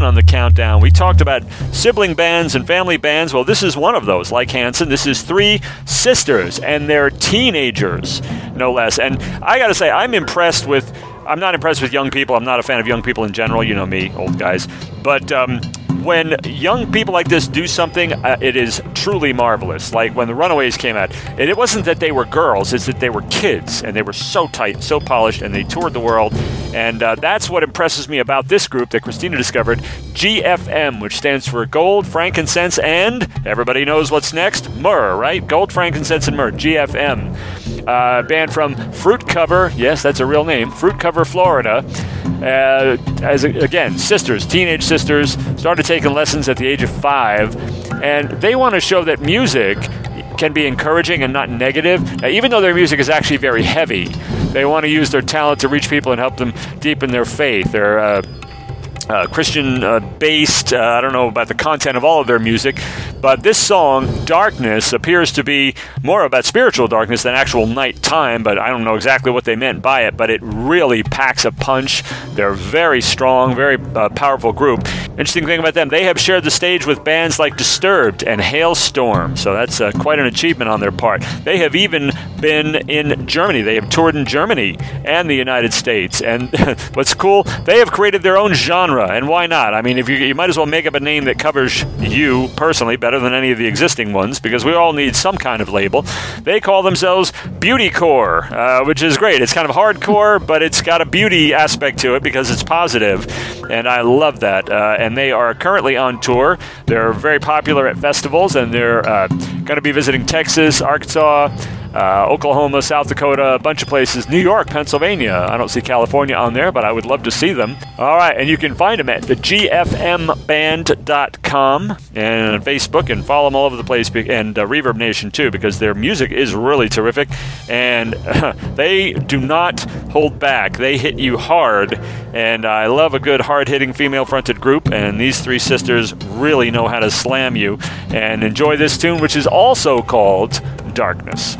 number on the countdown. We talked about sibling bands and family bands. Well, this is one of those, like Hanson. This is three sisters, and they're teenagers, no less. And I got to say, I'm impressed with. I'm not impressed with young people. I'm not a fan of young people in general. You know me, old guys. But um, when young people like this do something, uh, it is truly marvelous. Like when the Runaways came out, and it wasn't that they were girls; it's that they were kids, and they were so tight, so polished, and they toured the world. And uh, that's what impresses me about this group that Christina discovered, GFM, which stands for Gold, Frankincense, and everybody knows what's next, myrrh, right? Gold, frankincense, and myrrh. GFM, uh, band from Fruit Cove. Yes, that's a real name. Fruit Cove, Florida. Uh, as again, sisters, teenage sisters, started taking lessons at the age of five, and they want to show that music can be encouraging and not negative. Even though their music is actually very heavy, they want to use their talent to reach people and help them deepen their faith. They're uh, uh, Christian uh, based. Uh, I don't know about the content of all of their music, but this song, Darkness, appears to be more about spiritual darkness than actual nighttime, but I don't know exactly what they meant by it, but it really packs a punch. They're a very strong, very uh, powerful group. Interesting thing about them, they have shared the stage with bands like Disturbed and Halestorm, so that's uh, quite an achievement on their part. They have even been in Germany. They have toured in Germany and the United States. And what's cool, they have created their own genre, and why not? I mean, if you, you might as well make up a name that covers you personally better than any of the existing ones, because we all need some kind of label. They call themselves Beautycore, uh, which is great. It's kind of hardcore, but it's got a beauty aspect to it because it's positive, and I love that. Uh, and they are currently on tour. They're very popular at festivals, and they're uh, going to be visiting Texas, Arkansas. Uh, Oklahoma, South Dakota, a bunch of places, New York, Pennsylvania. I don't see California on there, but I would love to see them. All right, and you can find them at the GFMBand.com and Facebook and follow them all over the place and uh, Reverb Nation too because their music is really terrific and they do not hold back. They hit you hard, and I love a good hard hitting female fronted group, and these three sisters really know how to slam you. And enjoy this tune, which is also called Darkness.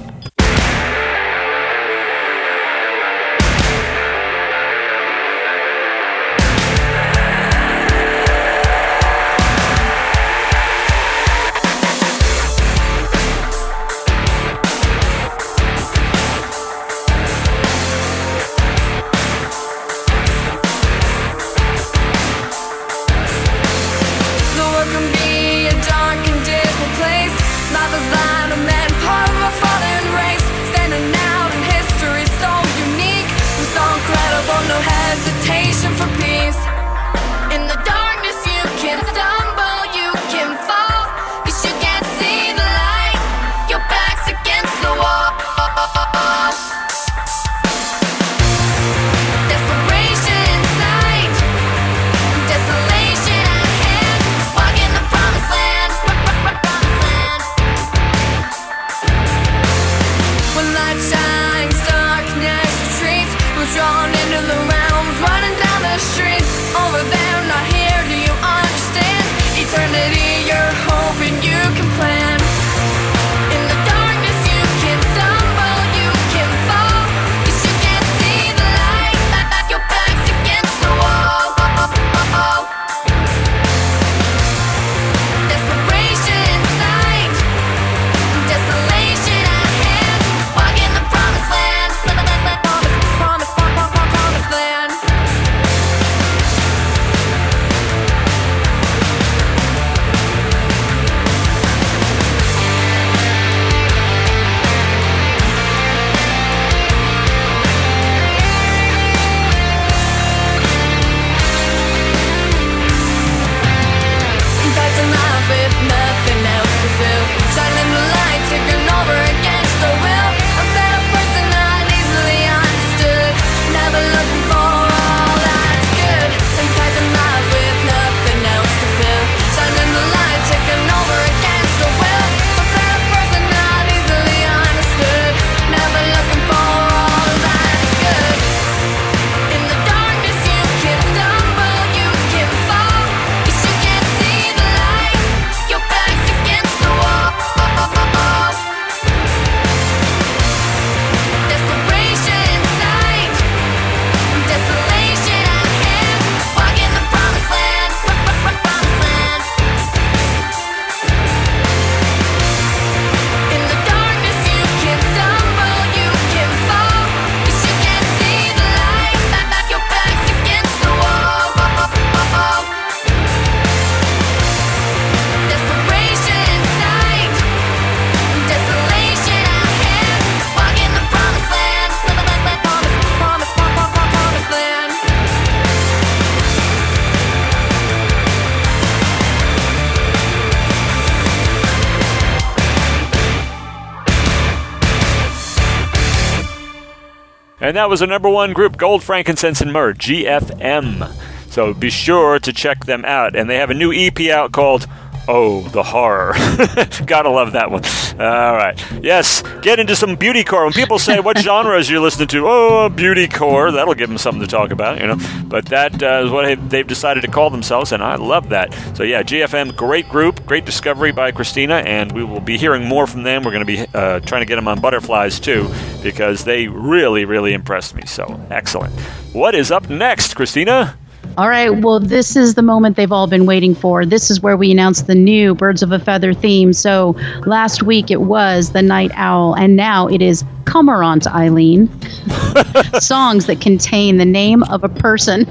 That was the number one group, Gold, Frankincense, and Myrrh, GFM. So be sure to check them out. And they have a new EP out called Oh, the Horror. Gotta love that one. All right. Yes, get into some beauty core. When people say, What genres you're listening to? Oh, beauty core. That'll give them something to talk about, you know. But that uh, is what they've- they've decided to call themselves, and I love that. So, yeah, GFM, great group, great discovery by Christina, and we will be hearing more from them. We're going to be uh, trying to get them on Butterflies, too, because they really, really impressed me. So, excellent. What is up next, Christina? All right, well, this is the moment they've all been waiting for. This is where we announce the new Birds of a Feather theme. So last week it was The Night Owl, and now it is Cormorant Eileen. Songs that contain the name of a person.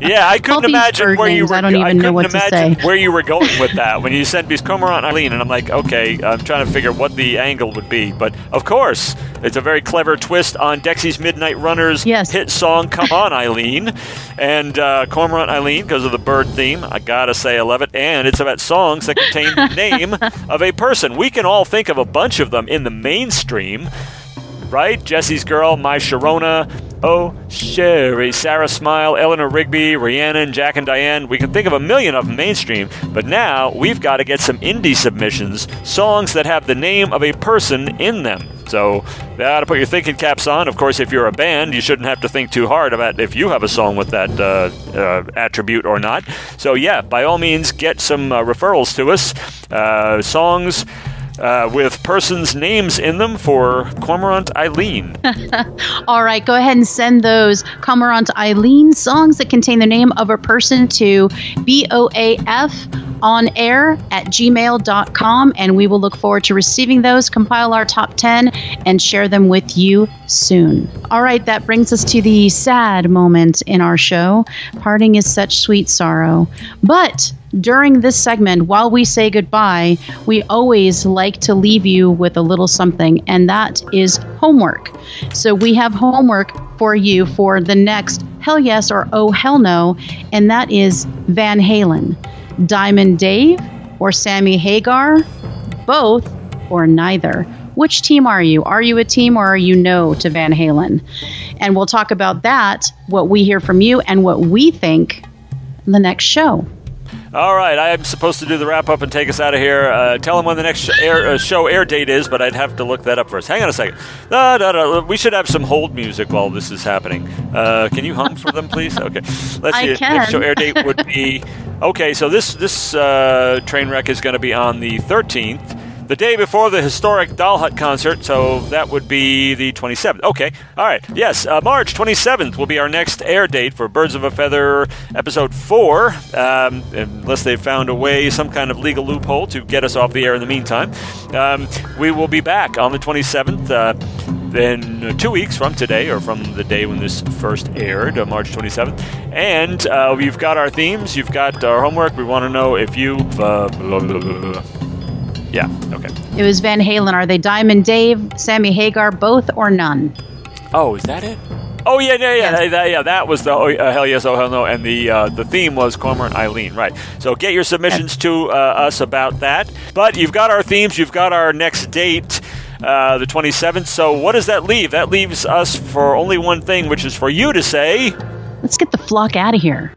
Yeah, I couldn't imagine where you were. I don't even know couldn't what to say. where you were going with that when you sent me Cormorant Eileen, and I'm like, okay, I'm trying to figure what the angle would be. But of course, it's a very clever twist on Dexy's Midnight Runners Yes. hit song "Come On Eileen," and uh, Cormorant Eileen because of the bird theme. I gotta say, I love it, and it's about songs that contain the name of a person. We can all think of a bunch of them in the mainstream right? Jesse's Girl, My Sharona, Oh Sherrie, Sarah Smile, Eleanor Rigby, Rhiannon, Jack and Diane. We can think of a million of them mainstream, but now we've got to get some indie submissions, songs that have the name of a person in them. So, you got to put your thinking caps on. Of course, if you're a band, you shouldn't have to think too hard about if you have a song with that uh, uh, attribute or not. So, yeah, by all means, get some uh, referrals to us. Uh, songs uh, with persons' names in them for Cormorant Eileen. All right, go ahead and send those Cormorant Eileen songs that contain the name of a person to BOAF on air at gmail.com, and we will look forward to receiving those, compile our top 10, and share them with you soon. All right, that brings us to the sad moment in our show. Parting is such sweet sorrow. But during this segment, while we say goodbye, we always like to leave you with a little something, and that is homework. So we have homework for you for the next Hell Yes or Oh Hell No, and that is Van Halen. Diamond Dave or Sammy Hagar? Both or neither? Which team are you? Are you a team or are you no to Van Halen? And we'll talk about that, what we hear from you, and what we think in the next show. All right, I am supposed to do the wrap up and take us out of here. Uh, tell them when the next sh- air, uh, show air date is, but I'd have to look that up first. Hang on a second. Da, da, da. We should have some hold music while this is happening. Uh, can you hum for them, please? Okay. Let's I see. can. Next show air date would be okay. So this this uh, train wreck is going to be on the 13th. The day before the historic Doll Hut concert, so that would be the 27th. Okay, all right. Yes, uh, March 27th will be our next air date for Birds of a Feather episode 4, um, unless they've found a way, some kind of legal loophole to get us off the air in the meantime. Um, we will be back on the 27th. Uh, then two weeks from today, or from the day when this first aired, uh, March 27th. And uh, we've got our themes, you've got our homework. We want to know if you've. Uh, blah, blah, blah. Yeah, okay. It was Van Halen. Are they Diamond Dave, Sammy Hagar, both or none? Oh, is that it? Oh yeah, yeah, yeah, Yes. that, yeah. That was the oh, uh, hell yes, oh hell no, and the uh, the theme was Cormorant Eileen, right? So get your submissions to uh, us about that. But you've got our themes, you've got our next date, uh, the 27th. So what does that leave? That leaves us for only one thing, which is for you to say. Let's get the flock out of here.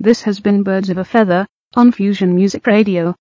This has been Birds of a Feather on Fusion Music Radio.